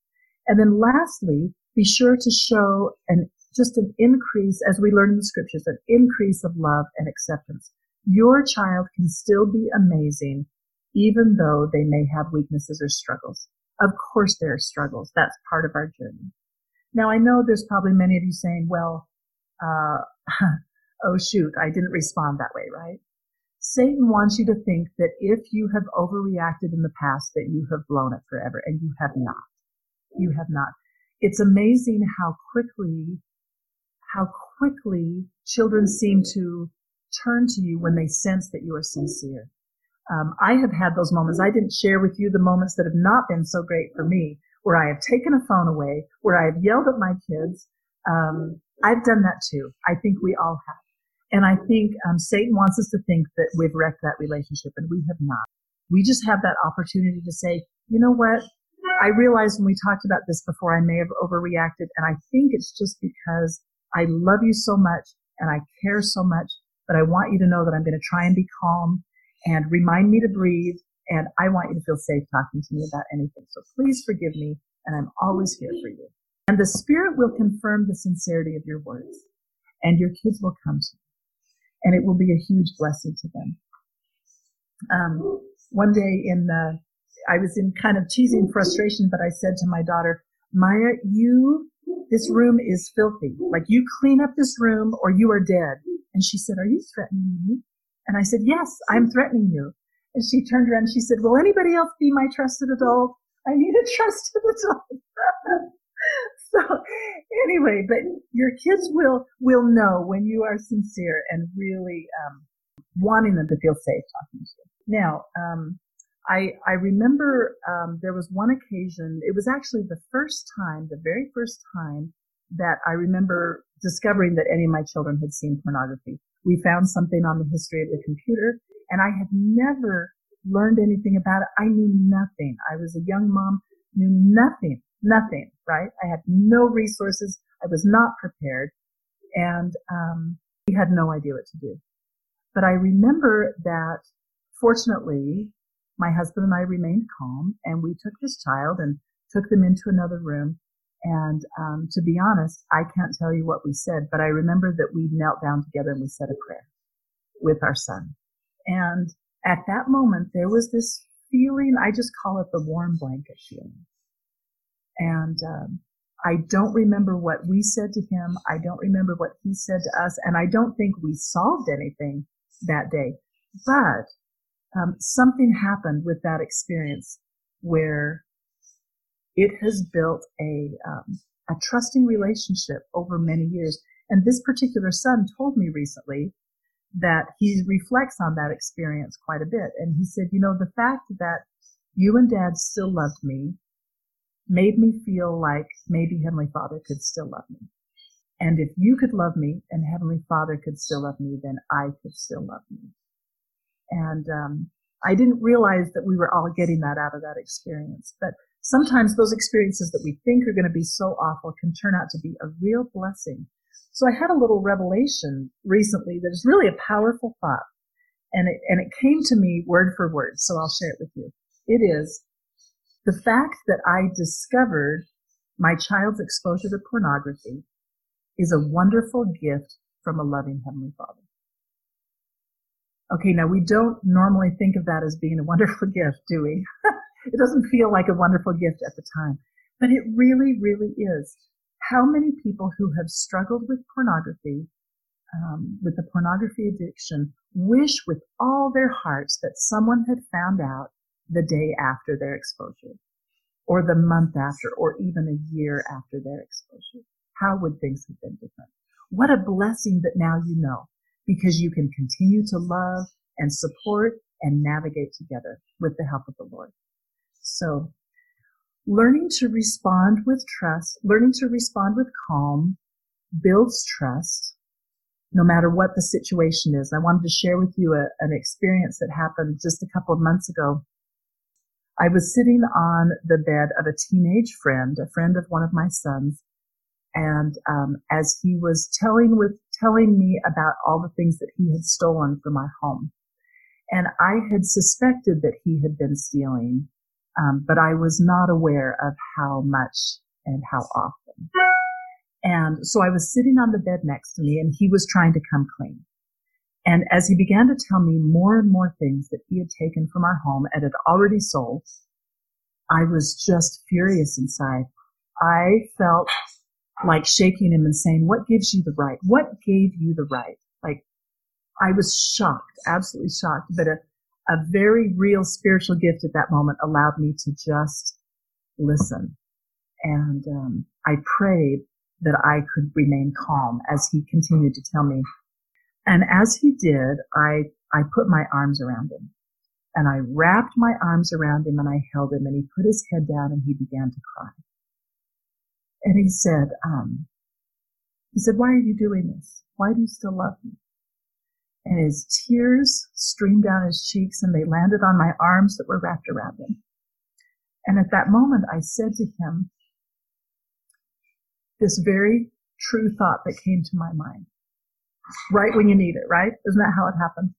And then lastly, be sure to show an just an increase, as we learn in the scriptures, an increase of love and acceptance. Your child can still be amazing, even though they may have weaknesses or struggles. Of course there are struggles. That's part of our journey. Now I know there's probably many of you saying, well, uh, oh shoot, I didn't respond that way, right? Satan wants you to think that if you have overreacted in the past, that you have blown it forever, and you have not. You have not. It's amazing how quickly, how quickly children seem to turn to you when they sense that you are sincere. Um, I have had those moments. I didn't share with you the moments that have not been so great for me, where I have taken a phone away, where I have yelled at my kids. Um, I've done that too. I think we all have. And I think um, Satan wants us to think that we've wrecked that relationship, and we have not. We just have that opportunity to say, you know what? I realized when we talked about this before, I may have overreacted, and I think it's just because I love you so much and I care so much, but I want you to know that I'm going to try and be calm and remind me to breathe. And I want you to feel safe talking to me about anything. So please forgive me, and I'm always here for you. And the Spirit will confirm the sincerity of your words, and your kids will come to you and it will be a huge blessing to them. Um, one day in the, I was in kind of teasing frustration, but I said to my daughter, Maya, you, this room is filthy. Like you clean up this room or you are dead. And she said, are you threatening me? And I said, yes, I'm threatening you. And she turned around and she said, will anybody else be my trusted adult? I need a trusted adult. so anyway, but your kids will will know when you are sincere and really um, wanting them to feel safe talking to you. Now, um, I I remember um, there was one occasion. It was actually the first time, the very first time that I remember discovering that any of my children had seen pornography. We found something on the history of the computer, and I had never learned anything about it. I knew nothing. I was a young mom, knew nothing nothing, right? I had no resources. I was not prepared and, um, we had no idea what to do. But I remember that fortunately my husband and I remained calm and we took this child and took them into another room. And, um, to be honest, I can't tell you what we said, but I remember that we knelt down together and we said a prayer with our son. And at that moment, there was this feeling, I just call it the warm blanket feeling And um, I don't remember what we said to him. I don't remember what he said to us. And I don't think we solved anything that day. But um, something happened with that experience where it has built a, um, a trusting relationship over many years. And this particular son told me recently that he reflects on that experience quite a bit. And he said, you know, the fact that you and dad still loved me made me feel like maybe Heavenly Father could still love me. And if you could love me and Heavenly Father could still love me, then I could still love me. And um, I didn't realize that we were all getting that out of that experience. But sometimes those experiences that we think are going to be so awful can turn out to be a real blessing. So I had a little revelation recently that is really a powerful thought. And it, and it came to me word for word. So I'll share it with you. It is the fact that I discovered my child's exposure to pornography is a wonderful gift from a loving Heavenly Father. Okay, now we don't normally think of that as being a wonderful gift, do we? it doesn't feel like a wonderful gift at the time, but it really, really is. How many people who have struggled with pornography, um, with the pornography addiction, wish with all their hearts that someone had found out the day after their exposure, or the month after, or even a year after their exposure? How would things have been different? What a blessing that now you know, because you can continue to love and support and navigate together with the help of the Lord. So learning to respond with trust, learning to respond with calm builds trust no matter what the situation is. I wanted to share with you a, an experience that happened just a couple of months ago I was sitting on the bed of a teenage friend, a friend of one of my sons, and um, as he was telling with telling me about all the things that he had stolen from my home, and I had suspected that he had been stealing, um, but I was not aware of how much and how often. And so I was sitting on the bed next to me, and he was trying to come clean. And as he began to tell me more and more things that he had taken from our home and had already sold, I was just furious inside. I felt like shaking him and saying, what gives you the right? What gave you the right? Like I was shocked, absolutely shocked, but a, a very real spiritual gift at that moment allowed me to just listen. And um, I prayed that I could remain calm as he continued to tell me and as he did, I, I put my arms around him and I wrapped my arms around him and I held him and he put his head down and he began to cry. And he said, um, he said, why are you doing this? Why do you still love me? And his tears streamed down his cheeks and they landed on my arms that were wrapped around him. And at that moment, I said to him this very true thought that came to my mind right when you need it, right? Isn't that how it happened?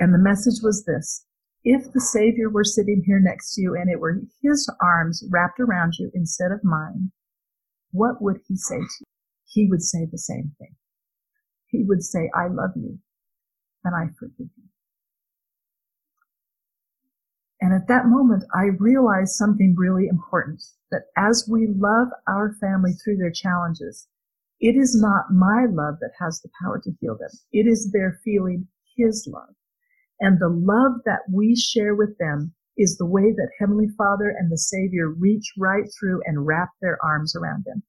And the message was this. If the Savior were sitting here next to you and it were his arms wrapped around you instead of mine, what would he say to you? He would say the same thing. He would say, I love you and I forgive you. And at that moment, I realized something really important that as we love our family through their challenges, it is not my love that has the power to heal them. It is their feeling his love. And the love that we share with them is the way that Heavenly Father and the Savior reach right through and wrap their arms around them.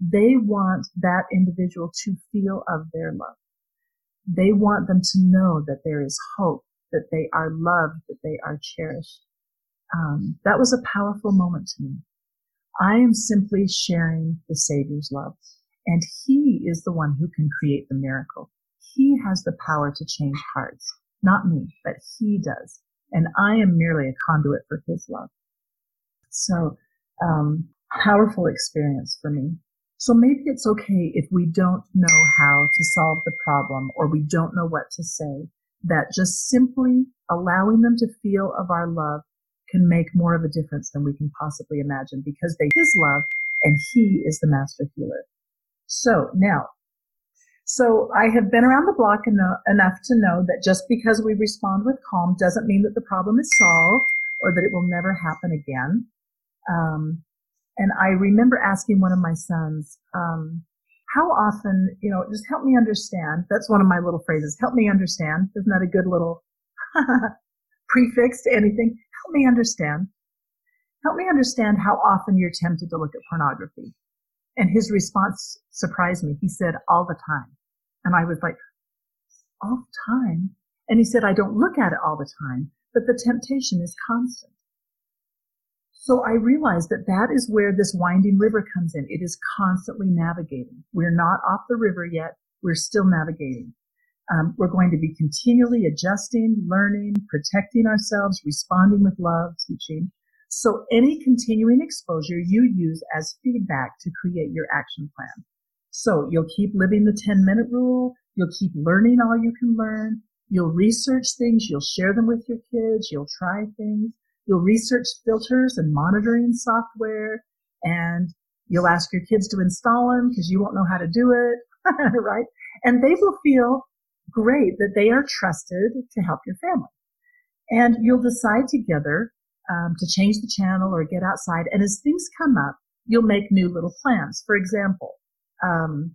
They want that individual to feel of their love. They want them to know that there is hope, that they are loved, that they are cherished. Um, that was a powerful moment to me. I am simply sharing the Savior's love. And he is the one who can create the miracle. He has the power to change hearts. Not me, but he does. And I am merely a conduit for his love. So, um, powerful experience for me. So maybe it's okay if we don't know how to solve the problem or we don't know what to say, that just simply allowing them to feel of our love can make more of a difference than we can possibly imagine because they his love and he is the master healer. So now, so I have been around the block eno- enough to know that just because we respond with calm doesn't mean that the problem is solved or that it will never happen again. Um, And I remember asking one of my sons, um, how often, you know, just help me understand. That's one of my little phrases. Help me understand. Isn't that a good little prefix to anything? Help me understand. Help me understand how often you're tempted to look at pornography. And his response surprised me. He said, all the time. And I was like, all the time? And he said, I don't look at it all the time, but the temptation is constant. So I realized that that is where this winding river comes in. It is constantly navigating. We're not off the river yet. We're still navigating. Um, we're going to be continually adjusting, learning, protecting ourselves, responding with love, teaching. So any continuing exposure you use as feedback to create your action plan. So you'll keep living the 10 minute rule. You'll keep learning all you can learn. You'll research things. You'll share them with your kids. You'll try things. You'll research filters and monitoring software and you'll ask your kids to install them because you won't know how to do it, right? And they will feel great that they are trusted to help your family. And you'll decide together um, to change the channel or get outside. And as things come up, you'll make new little plans. For example, um,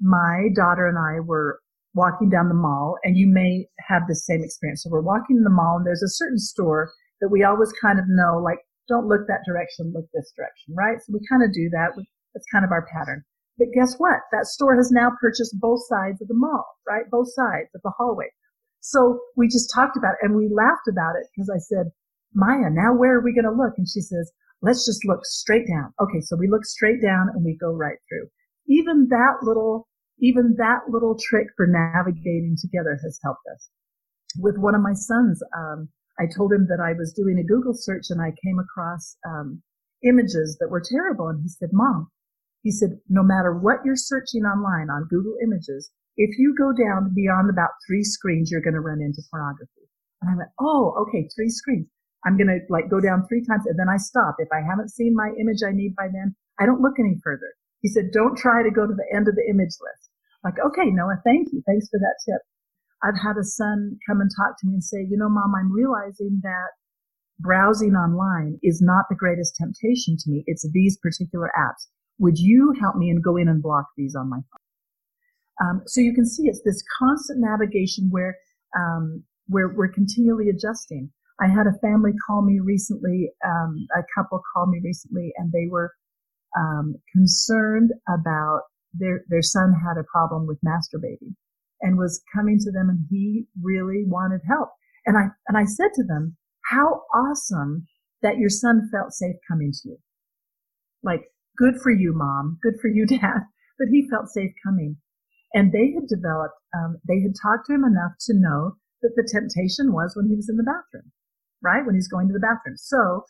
my daughter and I were walking down the mall, and you may have the same experience. So we're walking in the mall, and there's a certain store that we always kind of know, like, don't look that direction, look this direction, right? So we kind of do that. That's kind of our pattern. But guess what? That store has now purchased both sides of the mall, right? Both sides of the hallway. So we just talked about it and we laughed about it because I said, Maya, now where are we going to look? And she says, let's just look straight down. Okay. So we look straight down and we go right through. Even that little, even that little trick for navigating together has helped us. With one of my sons, um, I told him that I was doing a Google search and I came across um, images that were terrible. And he said, Mom, he said, no matter what you're searching online on Google Images, if you go down beyond about three screens, you're going to run into pornography. And I went, oh, okay, three screens. I'm going to like go down three times and then I stop. If I haven't seen my image I need by then, I don't look any further. He said, don't try to go to the end of the image list. Like, okay, Noah, thank you. Thanks for that tip. I've had a son come and talk to me and say, you know, mom, I'm realizing that browsing online is not the greatest temptation to me. It's these particular apps. Would you help me and go in and block these on my phone? Um, so you can see it's this constant navigation where um, where we're continually adjusting. I had a family call me recently, um, a couple called me recently, and they were um, concerned about their their son had a problem with masturbating, and was coming to them and he really wanted help. And I, and I said to them, how awesome that your son felt safe coming to you. Like, good for you, mom. Good for you, dad. But he felt safe coming. And they had developed, um, they had talked to him enough to know that the temptation was when he was in the bathroom, right? When he's going to the bathroom. So,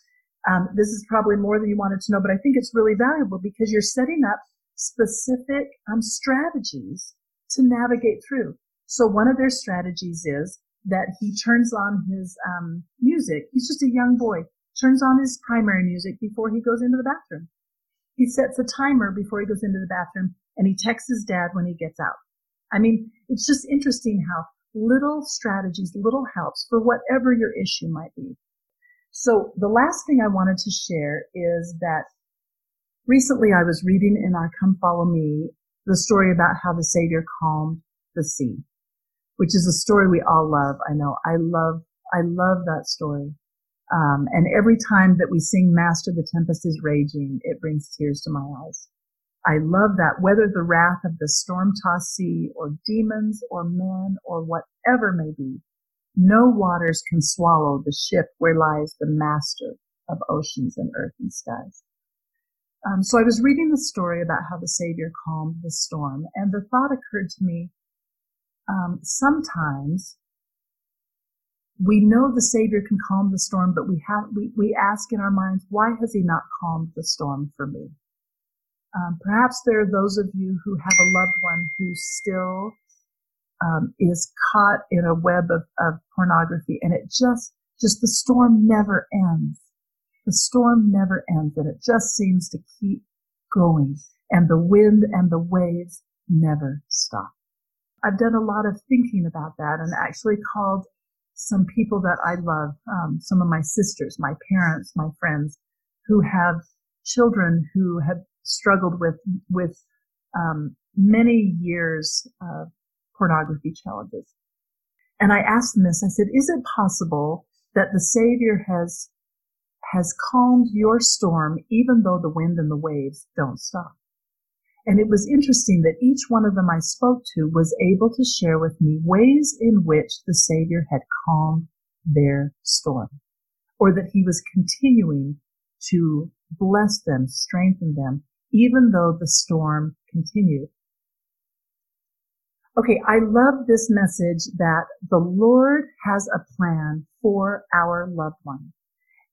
um, this is probably more than you wanted to know, but I think it's really valuable because you're setting up specific um, strategies to navigate through. So one of their strategies is that he turns on his um, music. He's just a young boy. Turns on his primary music before he goes into the bathroom. He sets a timer before he goes into the bathroom, and he texts his dad when he gets out. I mean, it's just interesting how little strategies, little helps for whatever your issue might be. So the last thing I wanted to share is that recently I was reading in our Come Follow Me the story about how the Savior calmed the sea, which is a story we all love. I know. I love, I love that story. Um, and every time that we sing Master, the tempest is raging, it brings tears to my eyes. I love that whether the wrath of the storm tossed sea or demons or men or whatever may be, no waters can swallow the ship where lies the master of oceans and earth and skies. Um, so I was reading the story about how the Savior calmed the storm, and the thought occurred to me um, sometimes we know the Savior can calm the storm, but we have we, we ask in our minds, why has He not calmed the storm for me? Um, perhaps there are those of you who have a loved one who still um, is caught in a web of, of pornography, and it just just the storm never ends. The storm never ends and it just seems to keep going and the wind and the waves never stop. I've done a lot of thinking about that and actually called some people that I love, um, some of my sisters, my parents, my friends who have children who had struggled with with um, many years of pornography challenges. And I asked them this. I said, "Is it possible that the Savior has has calmed your storm, even though the wind and the waves don't stop?" And it was interesting that each one of them I spoke to was able to share with me ways in which the Savior had calmed their storm, or that He was continuing to bless them, strengthen them, even though the storm continued. Okay, I love this message that the Lord has a plan for our loved one.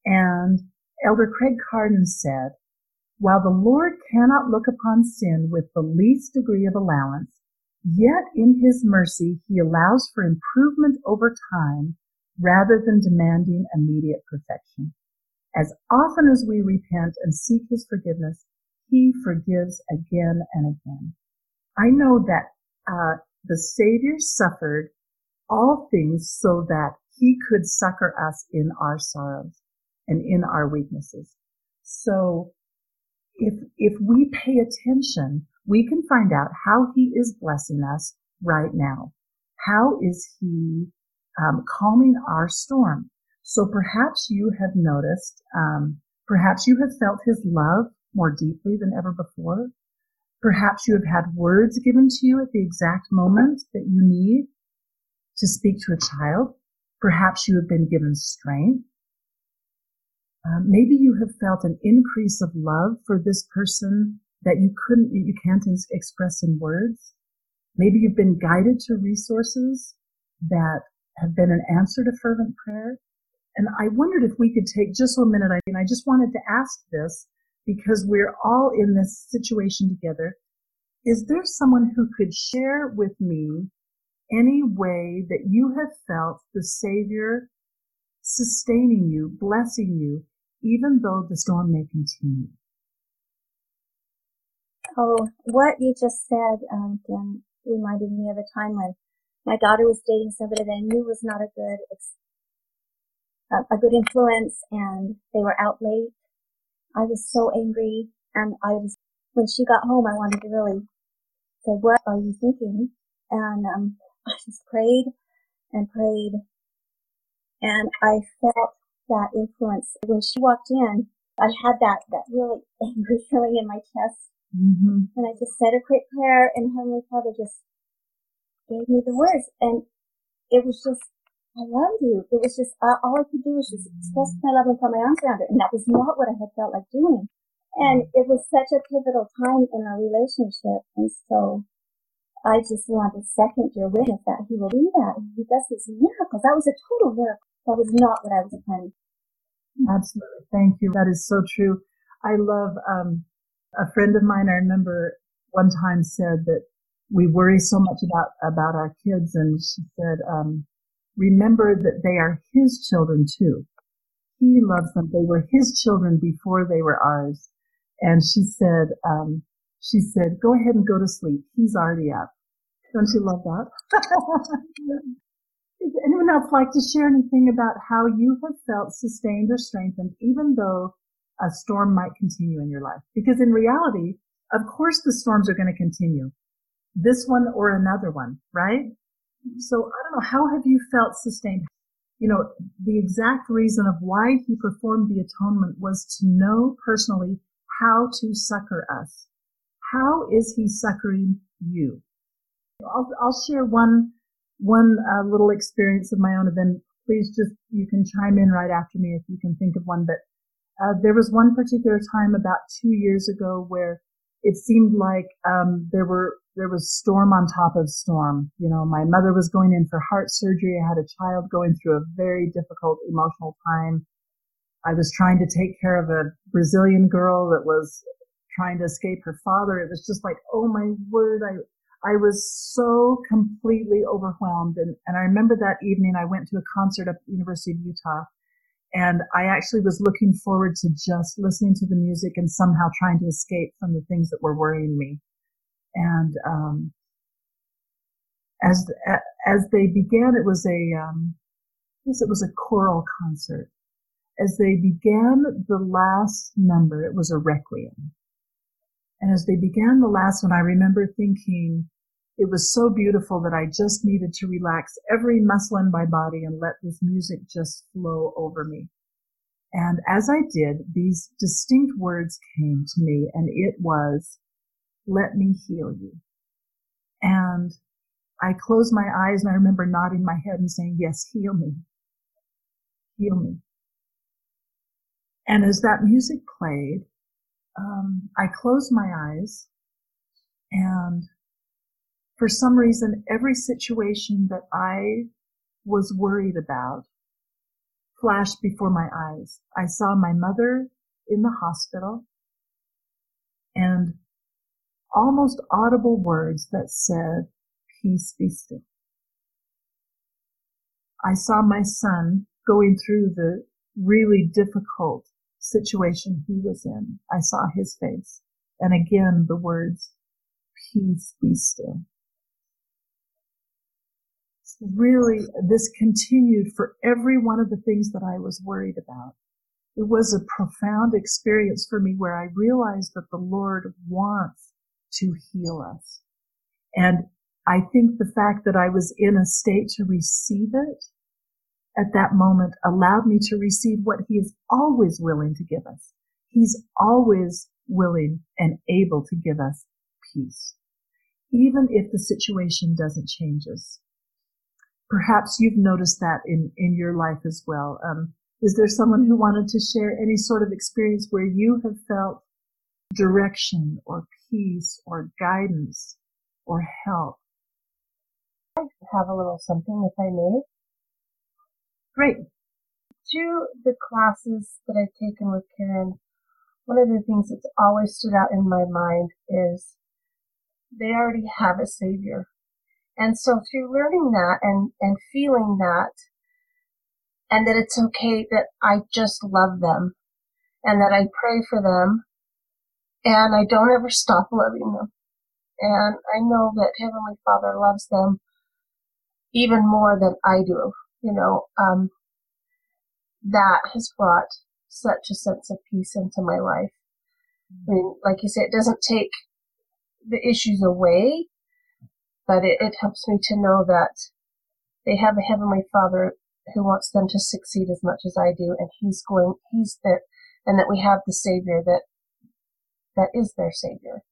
And Elder Craig Cardon said, while the Lord cannot look upon sin with the least degree of allowance, yet in his mercy he allows for improvement over time rather than demanding immediate perfection. As often as we repent and seek his forgiveness, he forgives again and again. I know that uh, the Savior suffered all things so that he could succor us in our sorrows and in our weaknesses. So if, if we pay attention, we can find out how he is blessing us right now. How is he um, calming our storm? So perhaps you have noticed, um, perhaps you have felt his love more deeply than ever before. Perhaps you have had words given to you at the exact moment that you need to speak to a child. Perhaps you have been given strength. Uh, maybe you have felt an increase of love for this person that you couldn't, you can't express in words. Maybe you've been guided to resources that have been an answer to fervent prayer. And I wondered if we could take just one minute. I mean, I just wanted to ask this because we're all in this situation together. Is there someone who could share with me any way that you have felt the Savior sustaining you, blessing you, even though the storm may continue. Oh, what you just said, um, Dan, reminded me of a time when my daughter was dating somebody that I knew was not a good, a good influence, and they were out late. I was so angry, and I was when she got home, I wanted to really say, "What are you thinking?" And um, I just prayed and prayed, and I felt that influence. When she walked in, I had that, that really angry feeling in my chest. Mm-hmm. And I just said a quick prayer and Heavenly Father just gave me the words. And it was just, I love you. It was just, uh, all I could do was just express my love and put my arms around her. And that was not what I had felt like doing. And it was such a pivotal time in our relationship. And so I just want to second your witness that he will do that. He does these miracles. That was a total miracle. That was not what I was planning. Absolutely. Thank you. That is so true. I love, um, a friend of mine, I remember one time said that we worry so much about, about our kids. And she said, um, remember that they are his children too. He loves them. They were his children before they were ours. And she said, um, she said, go ahead and go to sleep. He's already up. Don't you love that? Does anyone else like to share anything about how you have felt sustained or strengthened, even though a storm might continue in your life? Because in reality, of course, the storms are going to continue. This one or another one, right? So I don't know. How have you felt sustained? You know, the exact reason of why he performed the atonement was to know personally how to succor us. How is he succoring you? I'll, I'll share one one uh, little experience of my own, and then please just you can chime in right after me if you can think of one. But uh, there was one particular time about two years ago where it seemed like um, there were there was storm on top of storm. You know, my mother was going in for heart surgery. I had a child going through a very difficult emotional time. I was trying to take care of a Brazilian girl that was trying to escape her father. It was just like, oh my word, I I was so completely overwhelmed. And, and I remember that evening I went to a concert at the University of Utah and I actually was looking forward to just listening to the music and somehow trying to escape from the things that were worrying me. And, um, as, as they began, it was a, um, I guess it was a choral concert. as they began the last number, it was a requiem. And as they began the last one, I remember thinking, it was so beautiful that I just needed to relax every muscle in my body and let this music just flow over me. And as I did, these distinct words came to me and it was, let me heal you. And I closed my eyes and I remember nodding my head and saying, yes, heal me. Heal me. And as that music played, um, I closed my eyes and for some reason, every situation that I was worried about flashed before my eyes. I saw my mother in the hospital and almost audible words that said, peace be still. I saw my son going through the really difficult situation he was in. I saw his face and again the words, peace be still really, this continued for every one of the things that I was worried about. It was a profound experience for me where I realized that the Lord wants to heal us. And I think the fact that I was in a state to receive it at that moment allowed me to receive what he is always willing to give us. He's always willing and able to give us peace, even if the situation doesn't change us perhaps you've noticed that in, in your life as well. Um, is there someone who wanted to share any sort of experience where you have felt direction or peace or guidance or help? I have a little something, if I may. Great. To the classes that I've taken with Karen, one of the things that's always stood out in my mind is they already have a savior. And so through learning that and, and feeling that, and that it's okay that I just love them and that I pray for them and I don't ever stop loving them. And I know that Heavenly Father loves them even more than I do, you know, um, that has brought such a sense of peace into my life. I mean, like you said, it doesn't take the issues away, but it, it helps me to know that they have a heavenly father who wants them to succeed as much as I do, and he's going, he's there, and that we have the savior that, that is their savior.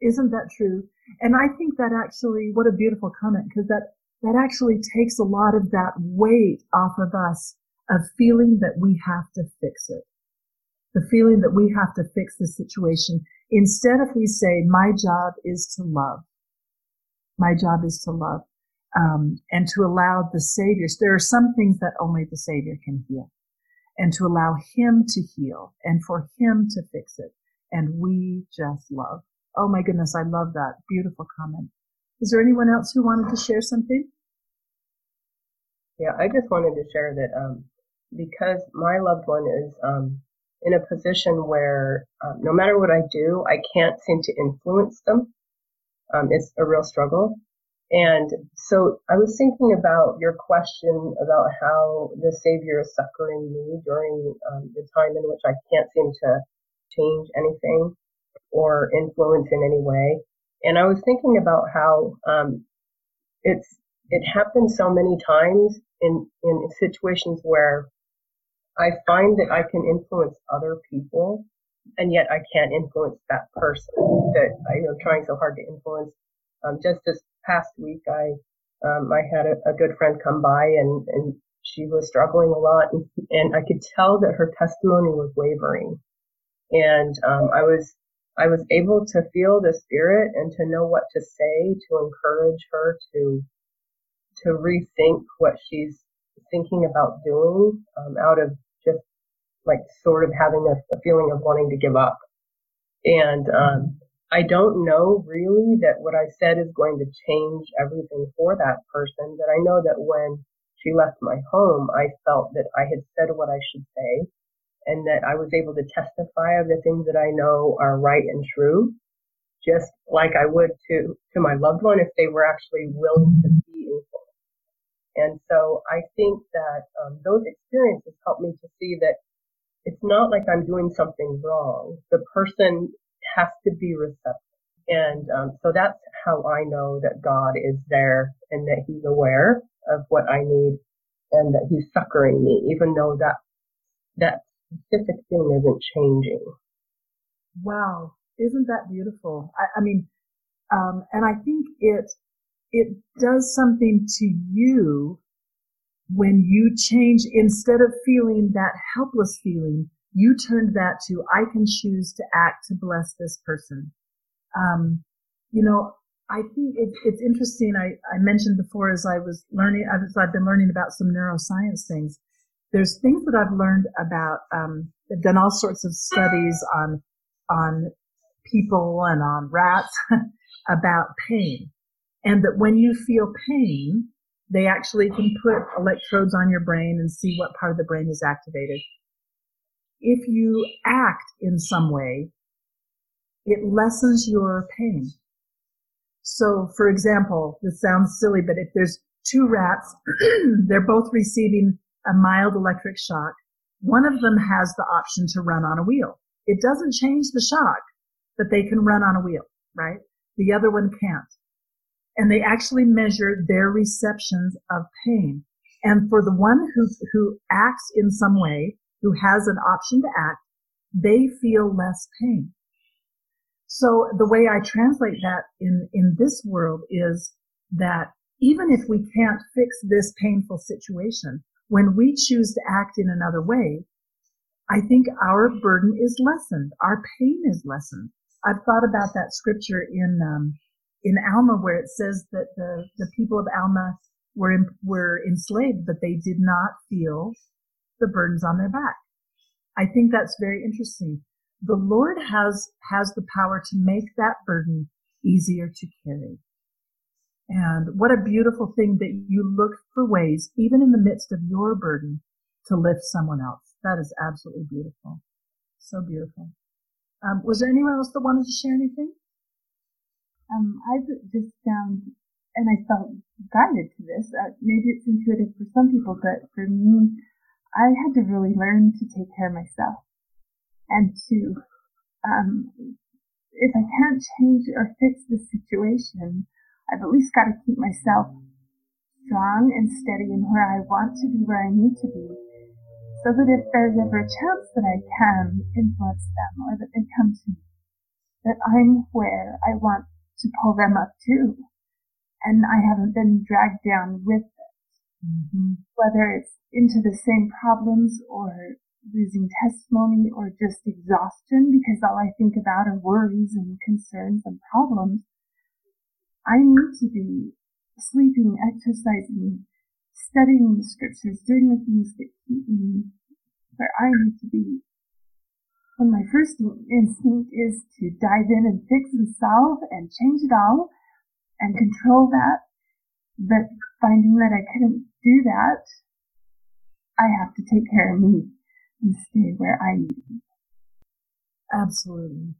Isn't that true? And I think that actually, what a beautiful comment, because that, that actually takes a lot of that weight off of us of feeling that we have to fix it. The feeling that we have to fix the situation. Instead, if we say, my job is to love, my job is to love um, and to allow the Savior. There are some things that only the Savior can heal, and to allow Him to heal and for Him to fix it. And we just love. Oh my goodness, I love that. Beautiful comment. Is there anyone else who wanted to share something? Yeah, I just wanted to share that um, because my loved one is um, in a position where um, no matter what I do, I can't seem to influence them um, it's a real struggle. And so I was thinking about your question about how the Savior is succoring me during um, the time in which I can't seem to change anything or influence in any way. And I was thinking about how um, it's it happens so many times in in situations where I find that I can influence other people and yet I can't influence that person that I, am trying so hard to influence. Um, just this past week, I um, I had a, a, good friend come by and and she was struggling a lot, and, and I could tell that her testimony was wavering, and um, I was I was able to feel the spirit and to know what to say to encourage her to to rethink what she's thinking about doing um, out of like sort of having a, a feeling of wanting to give up. And um, I don't know really that what I said is going to change everything for that person, but I know that when she left my home, I felt that I had said what I should say and that I was able to testify of the things that I know are right and true, just like I would to, to my loved one if they were actually willing to be influenced. And so I think that um, those experiences help me to see that it's not like I'm doing something wrong. The person has to be receptive. And um, so that's how I know that God is there and that He's aware of what I need and that He's succoring me, even though that that specific thing isn't changing. Wow, isn't that beautiful? I, I mean, um, and I think it it does something to you when you change instead of feeling that helpless feeling. You turned that to I can choose to act to bless this person. Um, you know, I think it, it's interesting. I, I mentioned before as I was learning, as I've been learning about some neuroscience things. There's things that I've learned about. Um, I've done all sorts of studies on on people and on rats about pain, and that when you feel pain, they actually can put electrodes on your brain and see what part of the brain is activated. If you act in some way, it lessens your pain. So, for example, this sounds silly, but if there's two rats, they're both receiving a mild electric shock. One of them has the option to run on a wheel. It doesn't change the shock, but they can run on a wheel, right? The other one can't. And they actually measure their receptions of pain. And for the one who, who acts in some way, who has an option to act, they feel less pain. So the way I translate that in, in this world is that even if we can't fix this painful situation, when we choose to act in another way, I think our burden is lessened. Our pain is lessened. I've thought about that scripture in, um, in Alma where it says that the, the people of Alma were, in, were enslaved, but they did not feel the burdens on their back. I think that's very interesting the Lord has, has the power to make that burden easier to carry. And what a beautiful thing that you look for ways, even in the midst of your burden, to lift someone else. That is absolutely beautiful. So beautiful. Um, was there anyone else that wanted to share anything? Um, I just found, and I felt guided to this. Uh, maybe it's intuitive for some people, but for me, I had to really learn to take care of myself and to, um, if I can't change or fix the situation, I've at least got to keep myself strong and steady in where I want to be, where I need to be, so that if there's ever a chance that I can influence them or that they come to me, that I'm where I want to pull them up too. and I haven't been dragged down with it. Mm-hmm. Whether it's into the same problems or losing testimony or just exhaustion because all I think about are worries and concerns and problems. I need to be sleeping, exercising, studying the scriptures, doing the things that keep me where I need to be. My first instinct is to dive in and fix and solve and change it all and control that, but finding that I couldn't do that, I have to take care of me and stay where I need. Absolutely.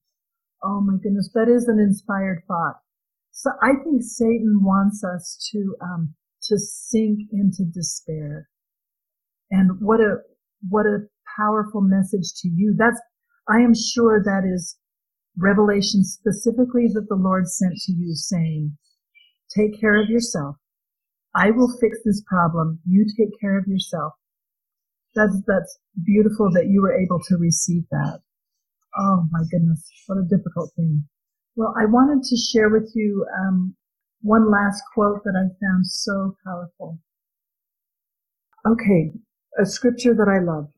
Oh my goodness, that is an inspired thought. So I think Satan wants us to um, to sink into despair. And what a what a powerful message to you. That's I am sure that is revelation specifically that the Lord sent to you saying, take care of yourself. I will fix this problem. You take care of yourself. That's, that's beautiful that you were able to receive that. Oh my goodness, what a difficult thing. Well, I wanted to share with you um, one last quote that I found so powerful. Okay, a scripture that I love,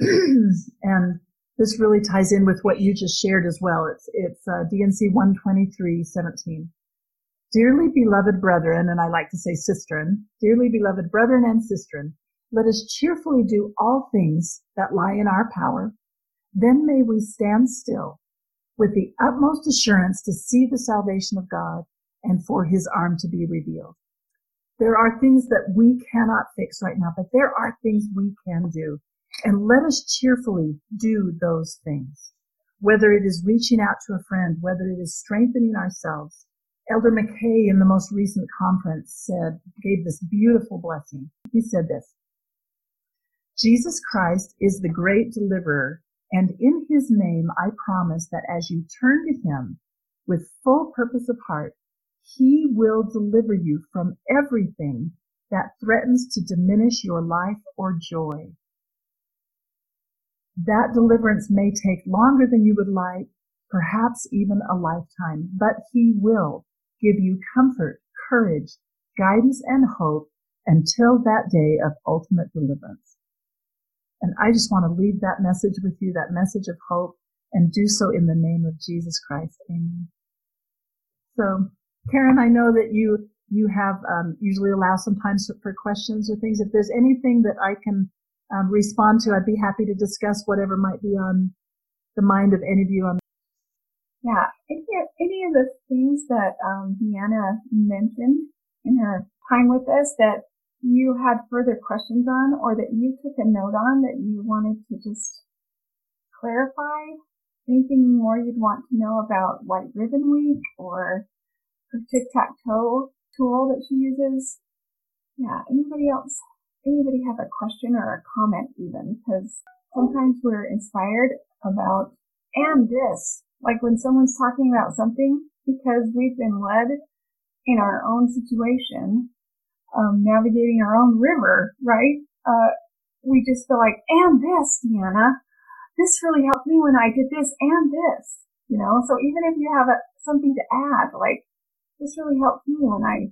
and this really ties in with what you just shared as well. It's it's uh, three seventeen. Dearly beloved brethren, and I like to say sistren, dearly beloved brethren and sistren, let us cheerfully do all things that lie in our power. Then may we stand still with the utmost assurance to see the salvation of God and for his arm to be revealed. There are things that we cannot fix right now, but there are things we can do. And let us cheerfully do those things. Whether it is reaching out to a friend, whether it is strengthening ourselves, Elder McKay in the most recent conference said, gave this beautiful blessing. He said this, Jesus Christ is the great deliverer, and in his name I promise that as you turn to him with full purpose of heart, he will deliver you from everything that threatens to diminish your life or joy. That deliverance may take longer than you would like, perhaps even a lifetime, but he will give you comfort, courage, guidance, and hope until that day of ultimate deliverance. And I just want to leave that message with you, that message of hope, and do so in the name of Jesus Christ. Amen. So, Karen, I know that you you have um, usually allow some time for questions or things. If there's anything that I can um, respond to, I'd be happy to discuss whatever might be on the mind of any of you on yeah, any, any of the things that um, Deanna mentioned in her time with us that you had further questions on or that you took a note on that you wanted to just clarify? Anything more you'd want to know about White Ribbon Week or her tic-tac-toe tool that she uses? Yeah, anybody else? Anybody have a question or a comment even? Because sometimes we're inspired about, and this, like when someone's talking about something because we've been led in our own situation, um, navigating our own river, right? Uh, we just feel like, and this, Deanna, this really helped me when I did this and this, you know? So even if you have a, something to add, like, this really helped me when I,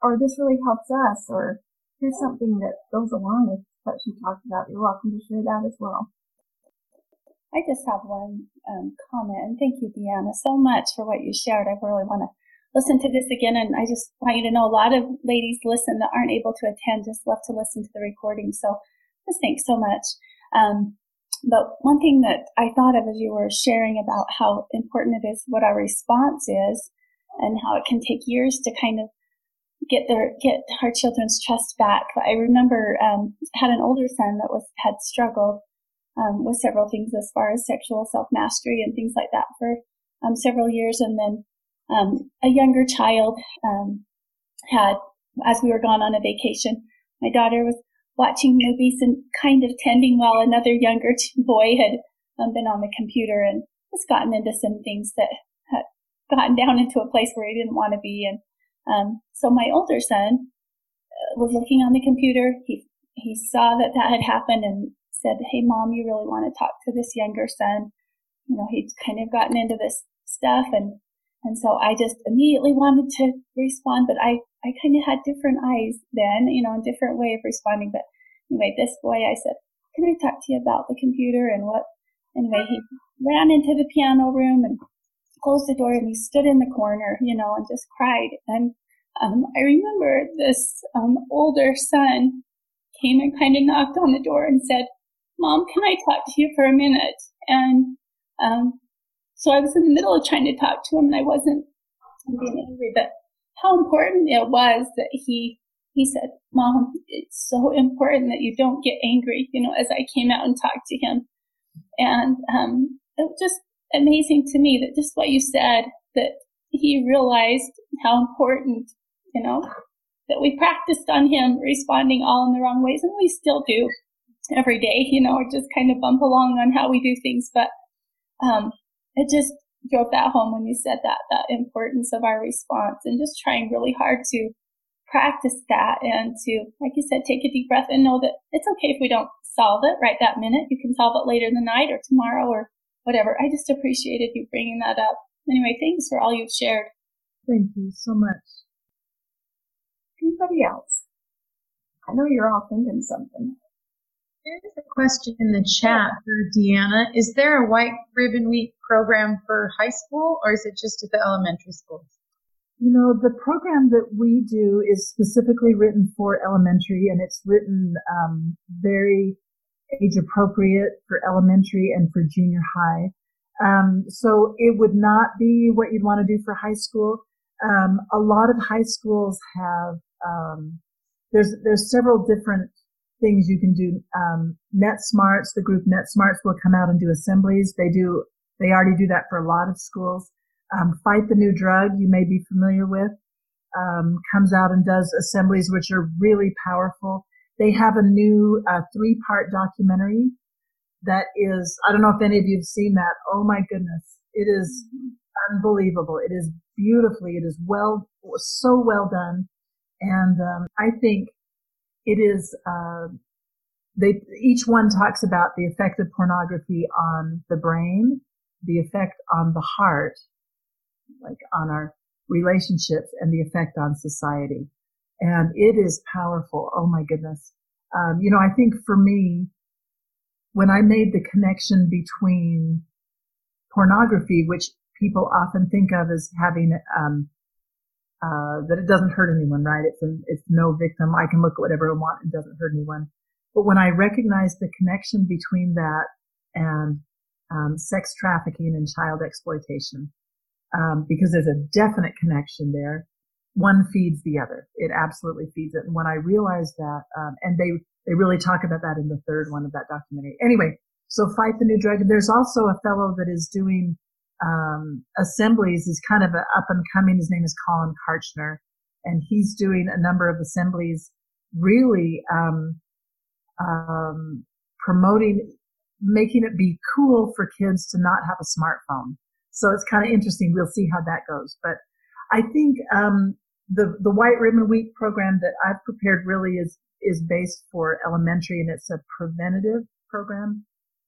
or this really helps us, or here's something that goes along with what she talked about, you're welcome to share that as well. I just have one um, comment, and thank you, Deanna, so much for what you shared. I really want to listen to this again, and I just want you to know a lot of ladies listen that aren't able to attend, just love to listen to the recording. So just thanks so much. Um, but one thing that I thought of as you were sharing about how important it is what our response is, and how it can take years to kind of get their get our children's trust back. I remember um, had an older son that was had struggled um, with several things as far as sexual self mastery and things like that for um, several years. And then um, a younger child um, had, as we were gone on a vacation, my daughter was watching movies and kind of tending while another younger boy had um, been on the computer and has gotten into some things that had gotten down into a place where he didn't want to be. And um, so my older son uh, was looking on the computer. He he saw that that had happened and said, Hey, mom, you really want to talk to this younger son. You know, he'd kind of gotten into this stuff. And, and so I just immediately wanted to respond, but I, I kind of had different eyes then, you know, a different way of responding. But anyway, this boy, I said, can I talk to you about the computer and what? Anyway, he ran into the piano room and closed the door and he stood in the corner, you know, and just cried. And um, I remember this um, older son came and kind of knocked on the door and said, Mom, can I talk to you for a minute? And um, so I was in the middle of trying to talk to him, and I wasn't being angry, but how important it was that he he said, "Mom, it's so important that you don't get angry." You know, as I came out and talked to him, and um, it just amazing to me that just what you said that he realized how important, you know, that we practiced on him responding all in the wrong ways, and we still do every day, you know, just kind of bump along on how we do things. But um, it just drove that home when you said that, that importance of our response and just trying really hard to practice that and to, like you said, take a deep breath and know that it's okay if we don't solve it right that minute. You can solve it later in the night or tomorrow or whatever. I just appreciated you bringing that up. Anyway, thanks for all you've shared. Thank you so much. Anybody else? I know you're all thinking something. There's a question in the chat for Deanna. Is there a White Ribbon Week program for high school or is it just at the elementary schools? You know, the program that we do is specifically written for elementary and it's written um, very age appropriate for elementary and for junior high. Um, so it would not be what you'd want to do for high school. Um, a lot of high schools have um, there's there's several different things you can do. Um, NetSmartz, the group NetSmartz will come out and do assemblies. They do, they already do that for a lot of schools. Um, Fight the New Drug, you may be familiar with, um, comes out and does assemblies which are really powerful. They have a new uh, three-part documentary that is, I don't know if any of you have seen that. Oh my goodness. It is unbelievable. It is beautifully, it is well, so well done. And, um, I think it is, uh, they, each one talks about the effect of pornography on the brain, the effect on the heart, like on our relationships and the effect on society. And it is powerful. Oh my goodness. Um, you know, I think for me, when I made the connection between pornography, which people often think of as having, um, uh, that it doesn't hurt anyone, right? It's an, it's no victim. I can look at whatever I want. It doesn't hurt anyone. But when I recognized the connection between that and um, sex trafficking and child exploitation, um, because there's a definite connection there. One feeds the other. It absolutely feeds it. And when I realized that, um, and they they really talk about that in the third one of that documentary. Anyway, so fight the new drug. There's also a fellow that is doing um, assemblies. He's kind of up and coming. His name is Collin Kartchner and he's doing a number of assemblies, really um, um, promoting, making it be cool for kids to not have a smartphone. So it's kind of interesting. We'll see how that goes. But I think um, the the White Ribbon Week program that I've prepared really is is based for elementary and it's a preventative program.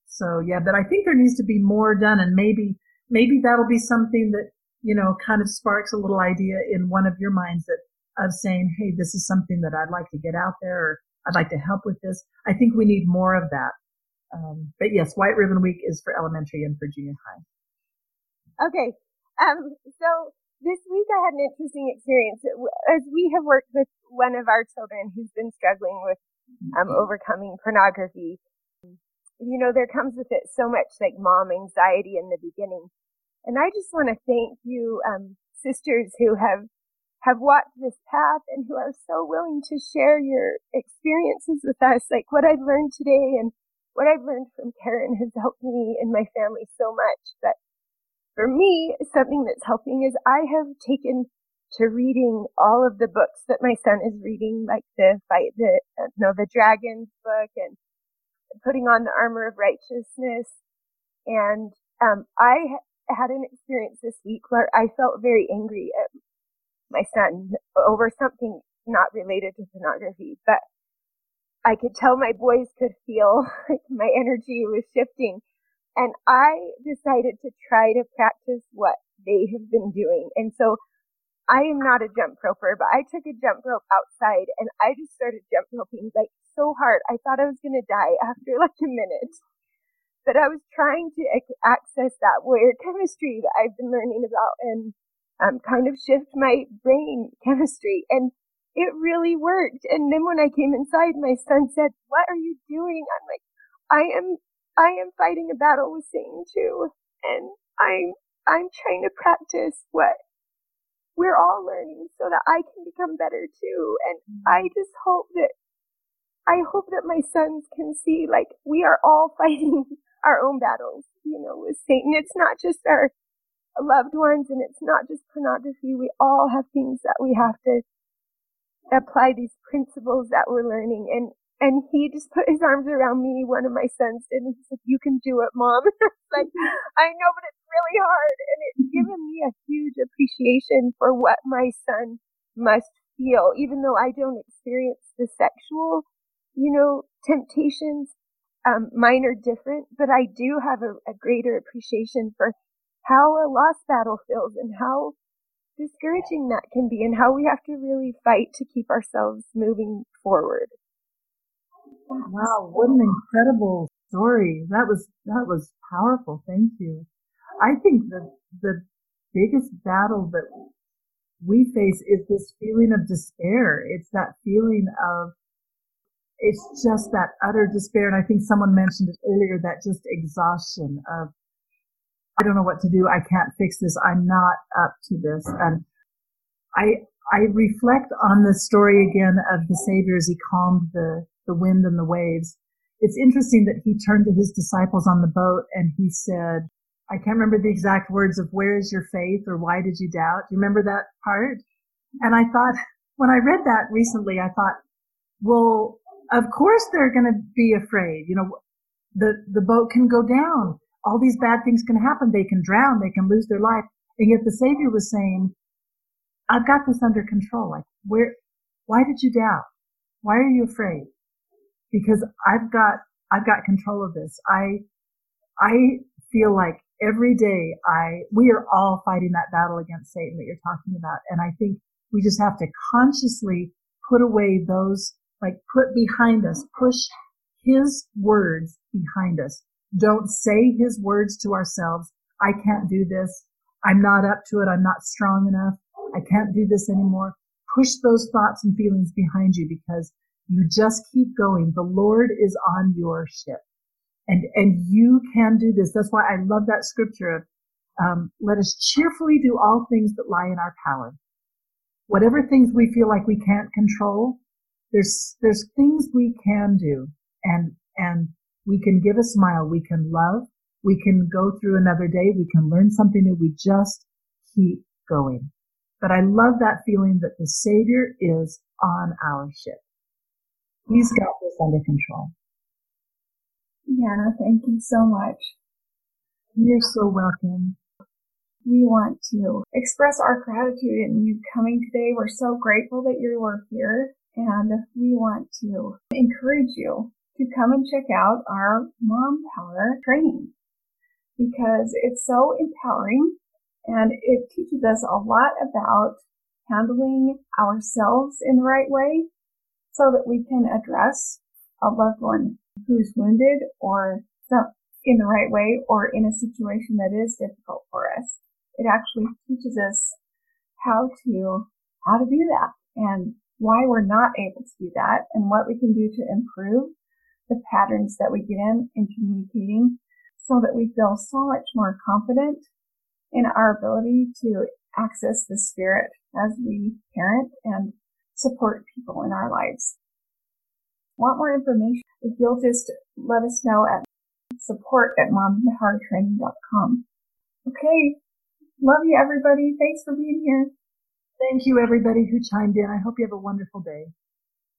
So yeah, but I think there needs to be more done, and maybe maybe that'll be something that you know kind of sparks a little idea in one of your minds that of saying, hey, this is something that I'd like to get out there, or I'd like to help with this. I think we need more of that. Um, but yes, White Ribbon Week is for elementary and for junior high. Okay. Um, so this week I had an interesting experience as we have worked with one of our children who's been struggling with um, mm-hmm. overcoming pornography. You know, there comes with it so much like mom anxiety in the beginning. And I just want to thank you, um, sisters who have, have walked this path and who are so willing to share your experiences with us. Like what I've learned today and what I've learned from Karen has helped me and my family so much. But for me, something that's helping is I have taken to reading all of the books that my son is reading, like the fight, the, know, the dragons book and putting on the armor of righteousness. And, um, I had an experience this week where I felt very angry at my son over something not related to pornography, but I could tell my boys could feel like my energy was shifting and I decided to try to practice what they have been doing. And so I am not a jump roper, but I took a jump rope outside and I just started jump roping like so hard. I thought I was going to die after like a minute. But I was trying to access that warrior chemistry that I've been learning about and um, kind of shift my brain chemistry. And it really worked. And then when I came inside, my son said, what are you doing? I'm like, I am I am fighting a battle with Satan too, and I'm I'm trying to practice what we're all learning so that I can become better too. And mm-hmm. I just hope that I hope that my sons can see like we are all fighting our own battles, you know, with Satan. It's not just our loved ones and it's not just pornography. We all have things that we have to apply these principles that we're learning. And and he just put his arms around me. One of my sons did, and he said, "You can do it, mom." like I know, but it's really hard, and it's given me a huge appreciation for what my son must feel, even though I don't experience the sexual, you know, temptations. Um, mine are different, but I do have a, a greater appreciation for how a lost battle feels and how discouraging that can be and how we have to really fight to keep ourselves moving forward. Wow, what an incredible story. That was, that was powerful. Thank you. I think that the biggest battle that we face is this feeling of despair. It's that feeling of, it's just that utter despair. And I think someone mentioned it earlier, that just exhaustion of, I don't know what to do. I can't fix this. I'm not up to this. And I, I reflect on the story again of the Savior as he calmed the the wind and the waves. It's interesting that he turned to his disciples on the boat and he said, I can't remember the exact words of where is your faith or why did you doubt? Do you remember that part? And I thought, when I read that recently, I thought, well, of course they're going to be afraid. You know, the, the boat can go down. All these bad things can happen. They can drown. They can lose their life. And yet the Savior was saying, I've got this under control. Like, where, why did you doubt? Why are you afraid? Because I've got, I've got control of this. I, I feel like every day I, we are all fighting that battle against Satan that you're talking about. And I think we just have to consciously put away those, like put behind us, push his words behind us. Don't say his words to ourselves. I can't do this. I'm not up to it. I'm not strong enough. I can't do this anymore. Push those thoughts and feelings behind you because you just keep going. The Lord is on your ship and, and you can do this. That's why I love that scripture of, um, let us cheerfully do all things that lie in our power. Whatever things we feel like we can't control, there's, there's things we can do and, and we can give a smile. We can love. We can go through another day. We can learn something new. We just keep going. But I love that feeling that the Savior is on our ship. He's got this under control. Deanna, thank you so much. You're so welcome. We want to express our gratitude in you coming today. We're so grateful that you were here and we want to encourage you to come and check out our Mom Power training because it's so empowering and it teaches us a lot about handling ourselves in the right way so that we can address a loved one who's wounded or in the right way or in a situation that is difficult for us. It actually teaches us how to, how to do that and why we're not able to do that and what we can do to improve the patterns that we get in in communicating so that we feel so much more confident in our ability to access the spirit as we parent and support people in our lives want more information, if you'll just let us know at support at mompowertraining.com. Okay. Love you, everybody. Thanks for being here. Thank you, everybody who chimed in. I hope you have a wonderful day.